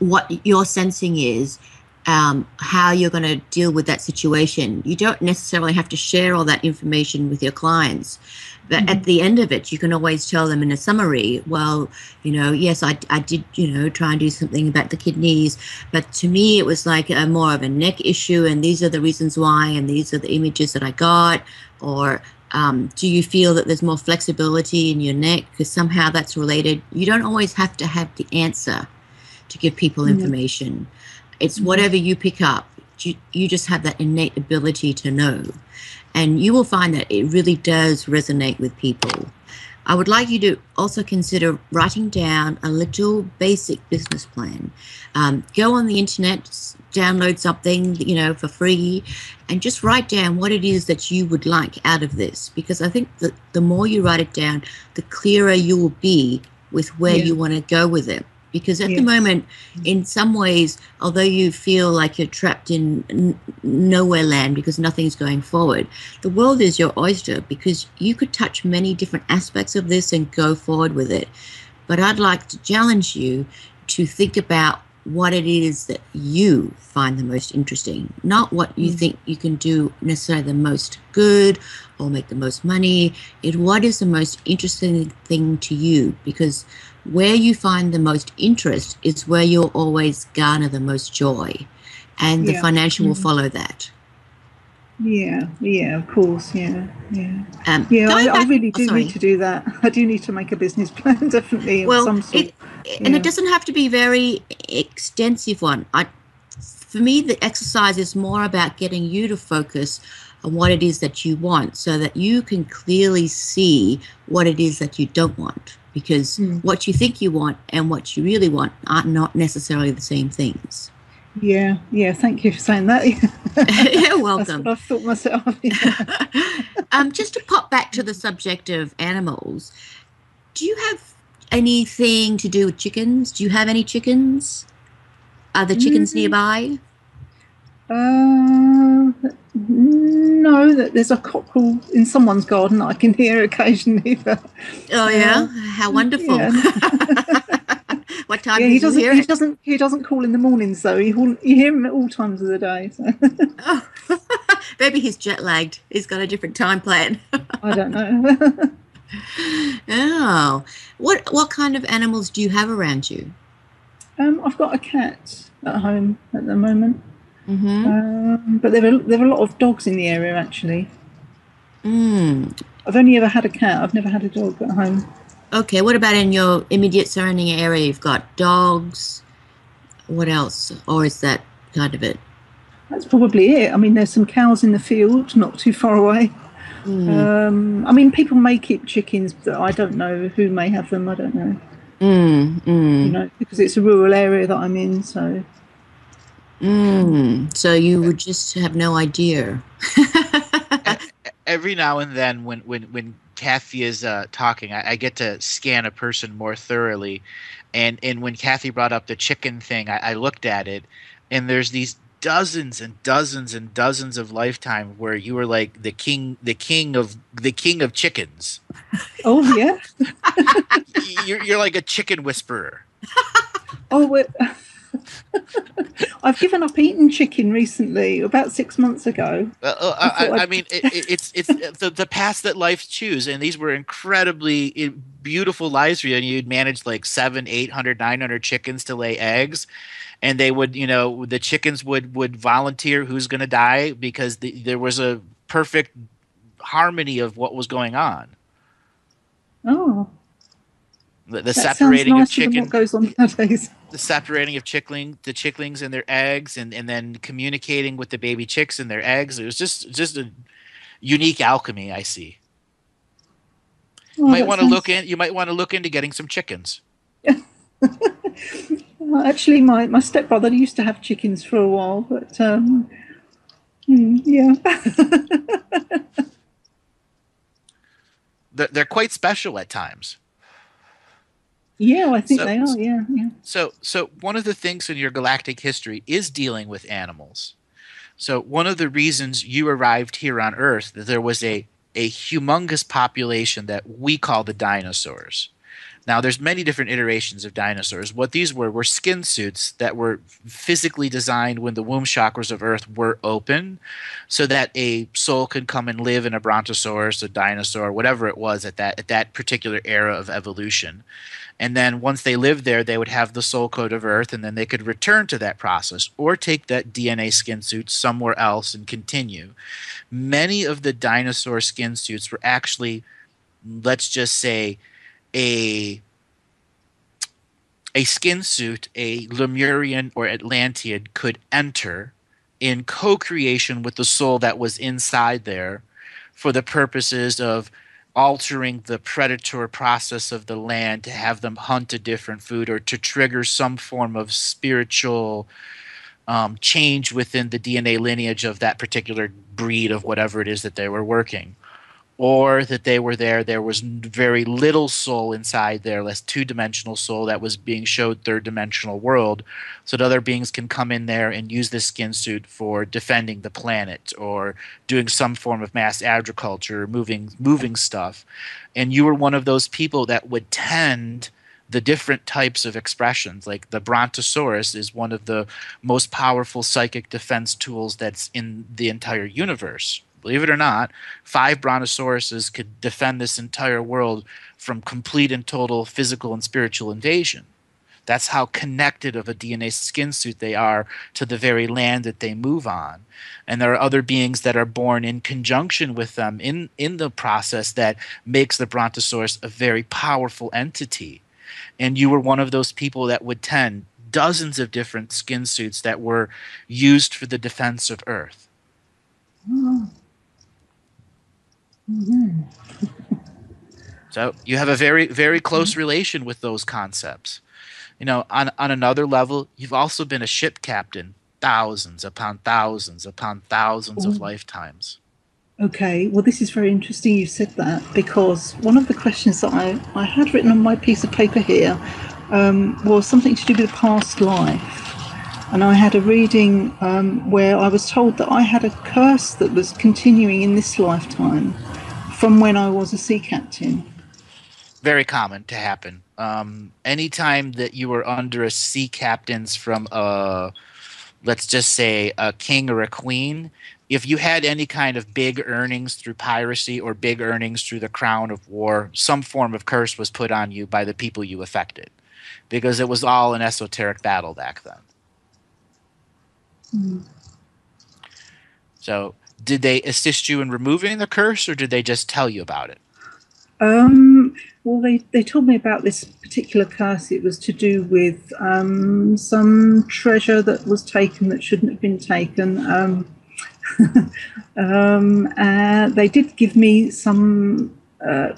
what your sensing is, um, how you're going to deal with that situation. You don't necessarily have to share all that information with your clients. But mm-hmm. at the end of it, you can always tell them in a summary, well, you know, yes, I, I did, you know, try and do something about the kidneys, but to me, it was like a, more of a neck issue, and these are the reasons why, and these are the images that I got, or um, do you feel that there's more flexibility in your neck? Because somehow that's related. You don't always have to have the answer to give people mm-hmm. information. It's whatever you pick up. You, you just have that innate ability to know. And you will find that it really does resonate with people. I would like you to also consider writing down a little basic business plan. Um, go on the internet, download something, you know, for free, and just write down what it is that you would like out of this. Because I think that the more you write it down, the clearer you will be with where yeah. you want to go with it because at the moment in some ways although you feel like you're trapped in n- nowhere land because nothing's going forward the world is your oyster because you could touch many different aspects of this and go forward with it. But i'd like to challenge you to think about what it is that you find the most interesting, not what you mm. think you can do necessarily the most good or make the most money. It what is the most interesting thing to you because where you find the most interest is where you'll always garner the most joy and the financial mm-hmm. will follow that yeah yeah of course yeah yeah um, yeah I, back, I, really do oh, need to do that i do need to make a business plan definitely well it, yeah. and it doesn't have to be very extensive one i for me the exercise is more about getting you to focus on what it is that you want so that you can clearly see what it is that you don't want because mm. what you think you want and what you really want are not necessarily the same things. Yeah, yeah. Thank you for saying that. You're welcome. I thought myself. um, just to pop back to the subject of animals, do you have anything to do with chickens? Do you have any chickens? Are the chickens mm-hmm. nearby? Uh, no, that there's a cockerel in someone's garden I can hear occasionally. But, oh yeah, uh, how wonderful! Yeah. What time yeah, he doesn't. He doesn't. He doesn't call in the mornings though. He you hear him at all times of the day. So. oh, maybe he's jet lagged. He's got a different time plan. I don't know. oh, what what kind of animals do you have around you? Um, I've got a cat at home at the moment. Mm-hmm. Um, but there are there are a lot of dogs in the area actually. Mm. I've only ever had a cat. I've never had a dog at home. Okay. What about in your immediate surrounding area? You've got dogs. What else? Or is that kind of it? That's probably it. I mean, there's some cows in the field, not too far away. Mm. Um, I mean, people may keep chickens, but I don't know who may have them. I don't know. Mm, mm. You know, because it's a rural area that I'm in, so. Mm, so you would just have no idea. Every now and then, when when when Kathy is uh, talking, I, I, get to scan a person more thoroughly, and and when Kathy brought up the chicken thing, I, I looked at it, and there's these dozens and dozens and dozens of lifetime where you were like the king the king of the king of chickens. Oh yeah? You're, you're like a chicken whisperer. Oh wait I've given up eating chicken recently, about six months ago. Uh, uh, I, I, I, mean, it, it's it's the, the path that life chooses, and these were incredibly beautiful lives for you. And you'd manage like seven, eight hundred, nine hundred chickens to lay eggs, and they would, you know, the chickens would would volunteer who's going to die because the, there was a perfect harmony of what was going on. Oh, the, the separating of chicken goes on nowadays. The separating of chickling, the chicklings and their eggs, and and then communicating with the baby chicks and their eggs. It was just just a unique alchemy. I see. you might want to look in. You might want to look into getting some chickens. well, actually, my my stepbrother used to have chickens for a while, but um, hmm, yeah. they're quite special at times. Yeah, I think so, they are. Yeah, yeah. So, so one of the things in your galactic history is dealing with animals. So, one of the reasons you arrived here on Earth, that there was a a humongous population that we call the dinosaurs. Now, there's many different iterations of dinosaurs. What these were were skin suits that were physically designed when the womb chakras of Earth were open, so that a soul could come and live in a brontosaurus, a dinosaur, whatever it was at that at that particular era of evolution. And then once they lived there, they would have the soul code of Earth, and then they could return to that process or take that DNA skin suit somewhere else and continue. Many of the dinosaur skin suits were actually, let's just say, a a skin suit a Lemurian or Atlantean could enter in co-creation with the soul that was inside there for the purposes of altering the predator process of the land to have them hunt a different food or to trigger some form of spiritual um, change within the DNA lineage of that particular breed of whatever it is that they were working or that they were there there was very little soul inside there less two-dimensional soul that was being showed third-dimensional world so that other beings can come in there and use this skin suit for defending the planet or doing some form of mass agriculture moving moving stuff. And you were one of those people that would tend the different types of expressions like the brontosaurus is one of the most powerful psychic defense tools that's in the entire universe Believe it or not, five brontosauruses could defend this entire world from complete and total physical and spiritual invasion. That's how connected of a DNA skin suit they are to the very land that they move on. And there are other beings that are born in conjunction with them in, in the process that makes the Brontosaurus a very powerful entity. And you were one of those people that would tend dozens of different skin suits that were used for the defense of Earth. Oh. Mm-hmm. so you have a very, very close mm-hmm. relation with those concepts. You know, on, on another level, you've also been a ship captain thousands upon thousands upon thousands Ooh. of lifetimes. Okay, well, this is very interesting you said that because one of the questions that I, I had written on my piece of paper here um, was something to do with past life. And I had a reading um, where I was told that I had a curse that was continuing in this lifetime from when I was a sea captain. Very common to happen. Um, anytime that you were under a sea captain's from a, let's just say, a king or a queen, if you had any kind of big earnings through piracy or big earnings through the crown of war, some form of curse was put on you by the people you affected because it was all an esoteric battle back then. Mm. So did they assist you in removing the curse or did they just tell you about it? Um, well, they, they told me about this particular curse. It was to do with um, some treasure that was taken that shouldn't have been taken. Um, um, uh, they did give me some uh,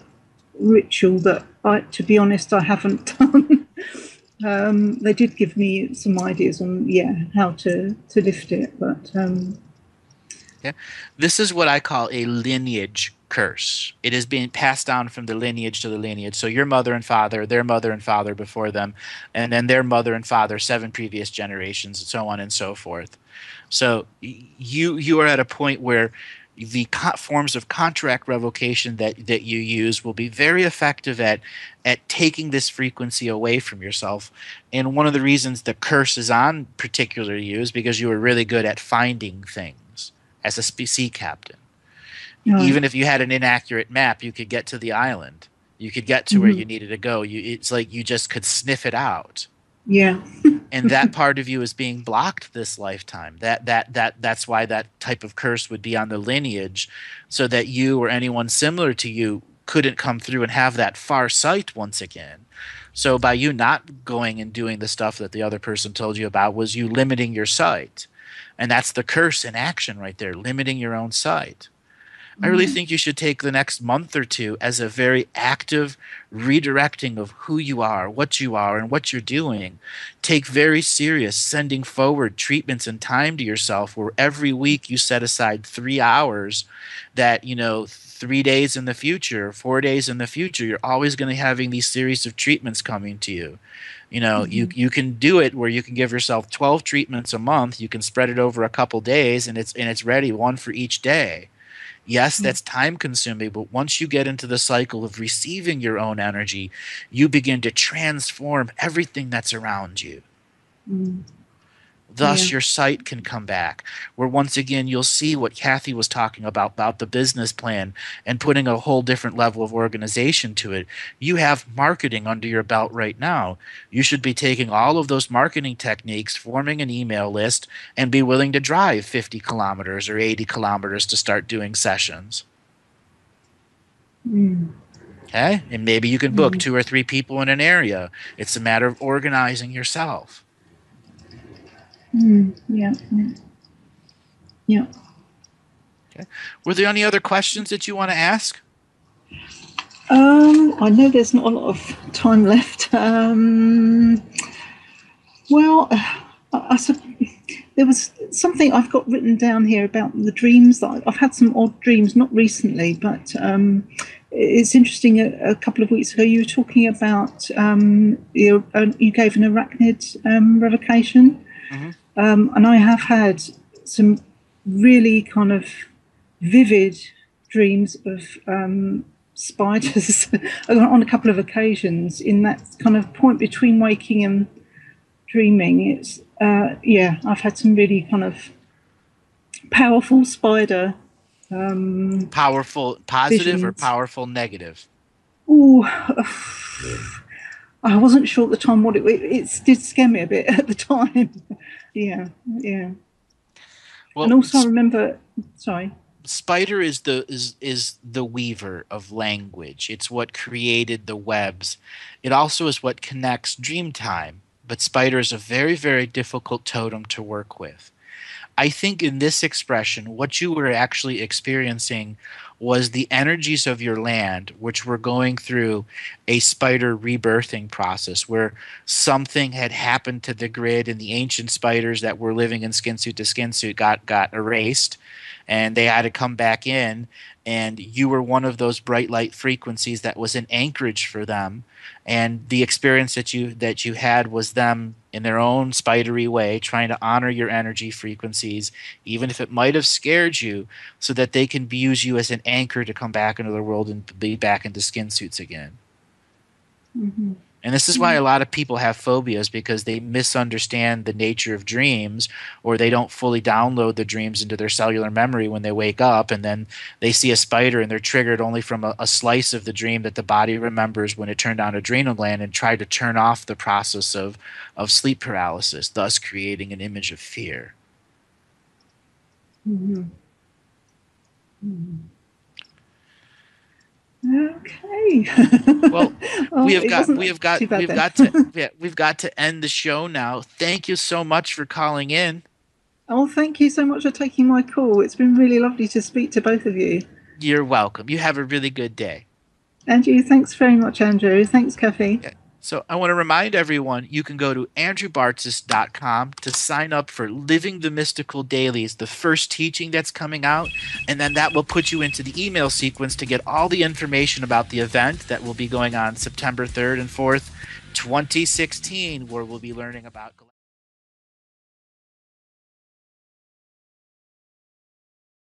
ritual that, I, to be honest, I haven't done. Um, they did give me some ideas on yeah how to to lift it, but um, yeah. This is what I call a lineage curse. It is being passed down from the lineage to the lineage. So your mother and father, their mother and father before them, and then their mother and father, seven previous generations, and so on and so forth. So you you are at a point where the co- forms of contract revocation that, that you use will be very effective at at taking this frequency away from yourself. And one of the reasons the curse is on particular you is because you were really good at finding things as a sea captain. Even if you had an inaccurate map, you could get to the island. You could get to mm-hmm. where you needed to go. You, it's like you just could sniff it out. Yeah. and that part of you is being blocked this lifetime. That that that that's why that type of curse would be on the lineage, so that you or anyone similar to you couldn't come through and have that far sight once again. So by you not going and doing the stuff that the other person told you about was you limiting your sight. And that's the curse in action right there, limiting your own sight. I really mm-hmm. think you should take the next month or two as a very active redirecting of who you are, what you are, and what you're doing. Take very serious sending forward treatments and time to yourself where every week you set aside three hours that, you know, three days in the future, four days in the future, you're always going to be having these series of treatments coming to you. You know, mm-hmm. you you can do it where you can give yourself 12 treatments a month. You can spread it over a couple days, and it's and it's ready one for each day Yes, mm. that's time consuming, but once you get into the cycle of receiving your own energy, you begin to transform everything that's around you. Mm. Thus, yeah. your sight can come back, where once again you'll see what Kathy was talking about about the business plan and putting a whole different level of organization to it. You have marketing under your belt right now. You should be taking all of those marketing techniques, forming an email list, and be willing to drive 50 kilometers or 80 kilometers to start doing sessions. Mm. Okay? And maybe you can book mm. two or three people in an area. It's a matter of organizing yourself. Mm, yeah. Yeah. Okay. Were there any other questions that you want to ask? Um, I know there's not a lot of time left. Um, well, I, I, there was something I've got written down here about the dreams that I've had some odd dreams, not recently, but um, it's interesting. A, a, couple of weeks ago, you were talking about um, you, uh, you gave an arachnid um, revocation. Mm-hmm. Um, and I have had some really kind of vivid dreams of um, spiders on a couple of occasions in that kind of point between waking and dreaming. It's, uh, yeah, I've had some really kind of powerful spider. Um, powerful positive visions. or powerful negative? Oh, I wasn't sure at the time what it, it, it did scare me a bit at the time yeah, yeah. Well, and also, I remember. Sorry. Spider is the is is the weaver of language. It's what created the webs. It also is what connects Dreamtime. But Spider is a very very difficult totem to work with. I think in this expression, what you were actually experiencing was the energies of your land, which were going through a spider rebirthing process where something had happened to the grid and the ancient spiders that were living in skin suit to skin suit got, got erased and they had to come back in and you were one of those bright light frequencies that was an anchorage for them and the experience that you that you had was them in their own spidery way trying to honor your energy frequencies even if it might have scared you so that they can use you as an anchor to come back into the world and be back into skin suits again mm-hmm. And this is why a lot of people have phobias because they misunderstand the nature of dreams or they don't fully download the dreams into their cellular memory when they wake up and then they see a spider and they're triggered only from a, a slice of the dream that the body remembers when it turned on adrenal gland and tried to turn off the process of, of sleep paralysis, thus creating an image of fear. Mm-hmm. Mm-hmm. Okay. well, oh, we have got we have got we've then. got to yeah, we've got to end the show now. Thank you so much for calling in. Oh, thank you so much for taking my call. It's been really lovely to speak to both of you. You're welcome. You have a really good day. And you, thanks very much, Andrew. Thanks, Kathy. Okay. So I want to remind everyone you can go to andrewbartzis.com to sign up for Living the Mystical Dailies, the first teaching that's coming out. And then that will put you into the email sequence to get all the information about the event that will be going on September 3rd and 4th, 2016, where we'll be learning about.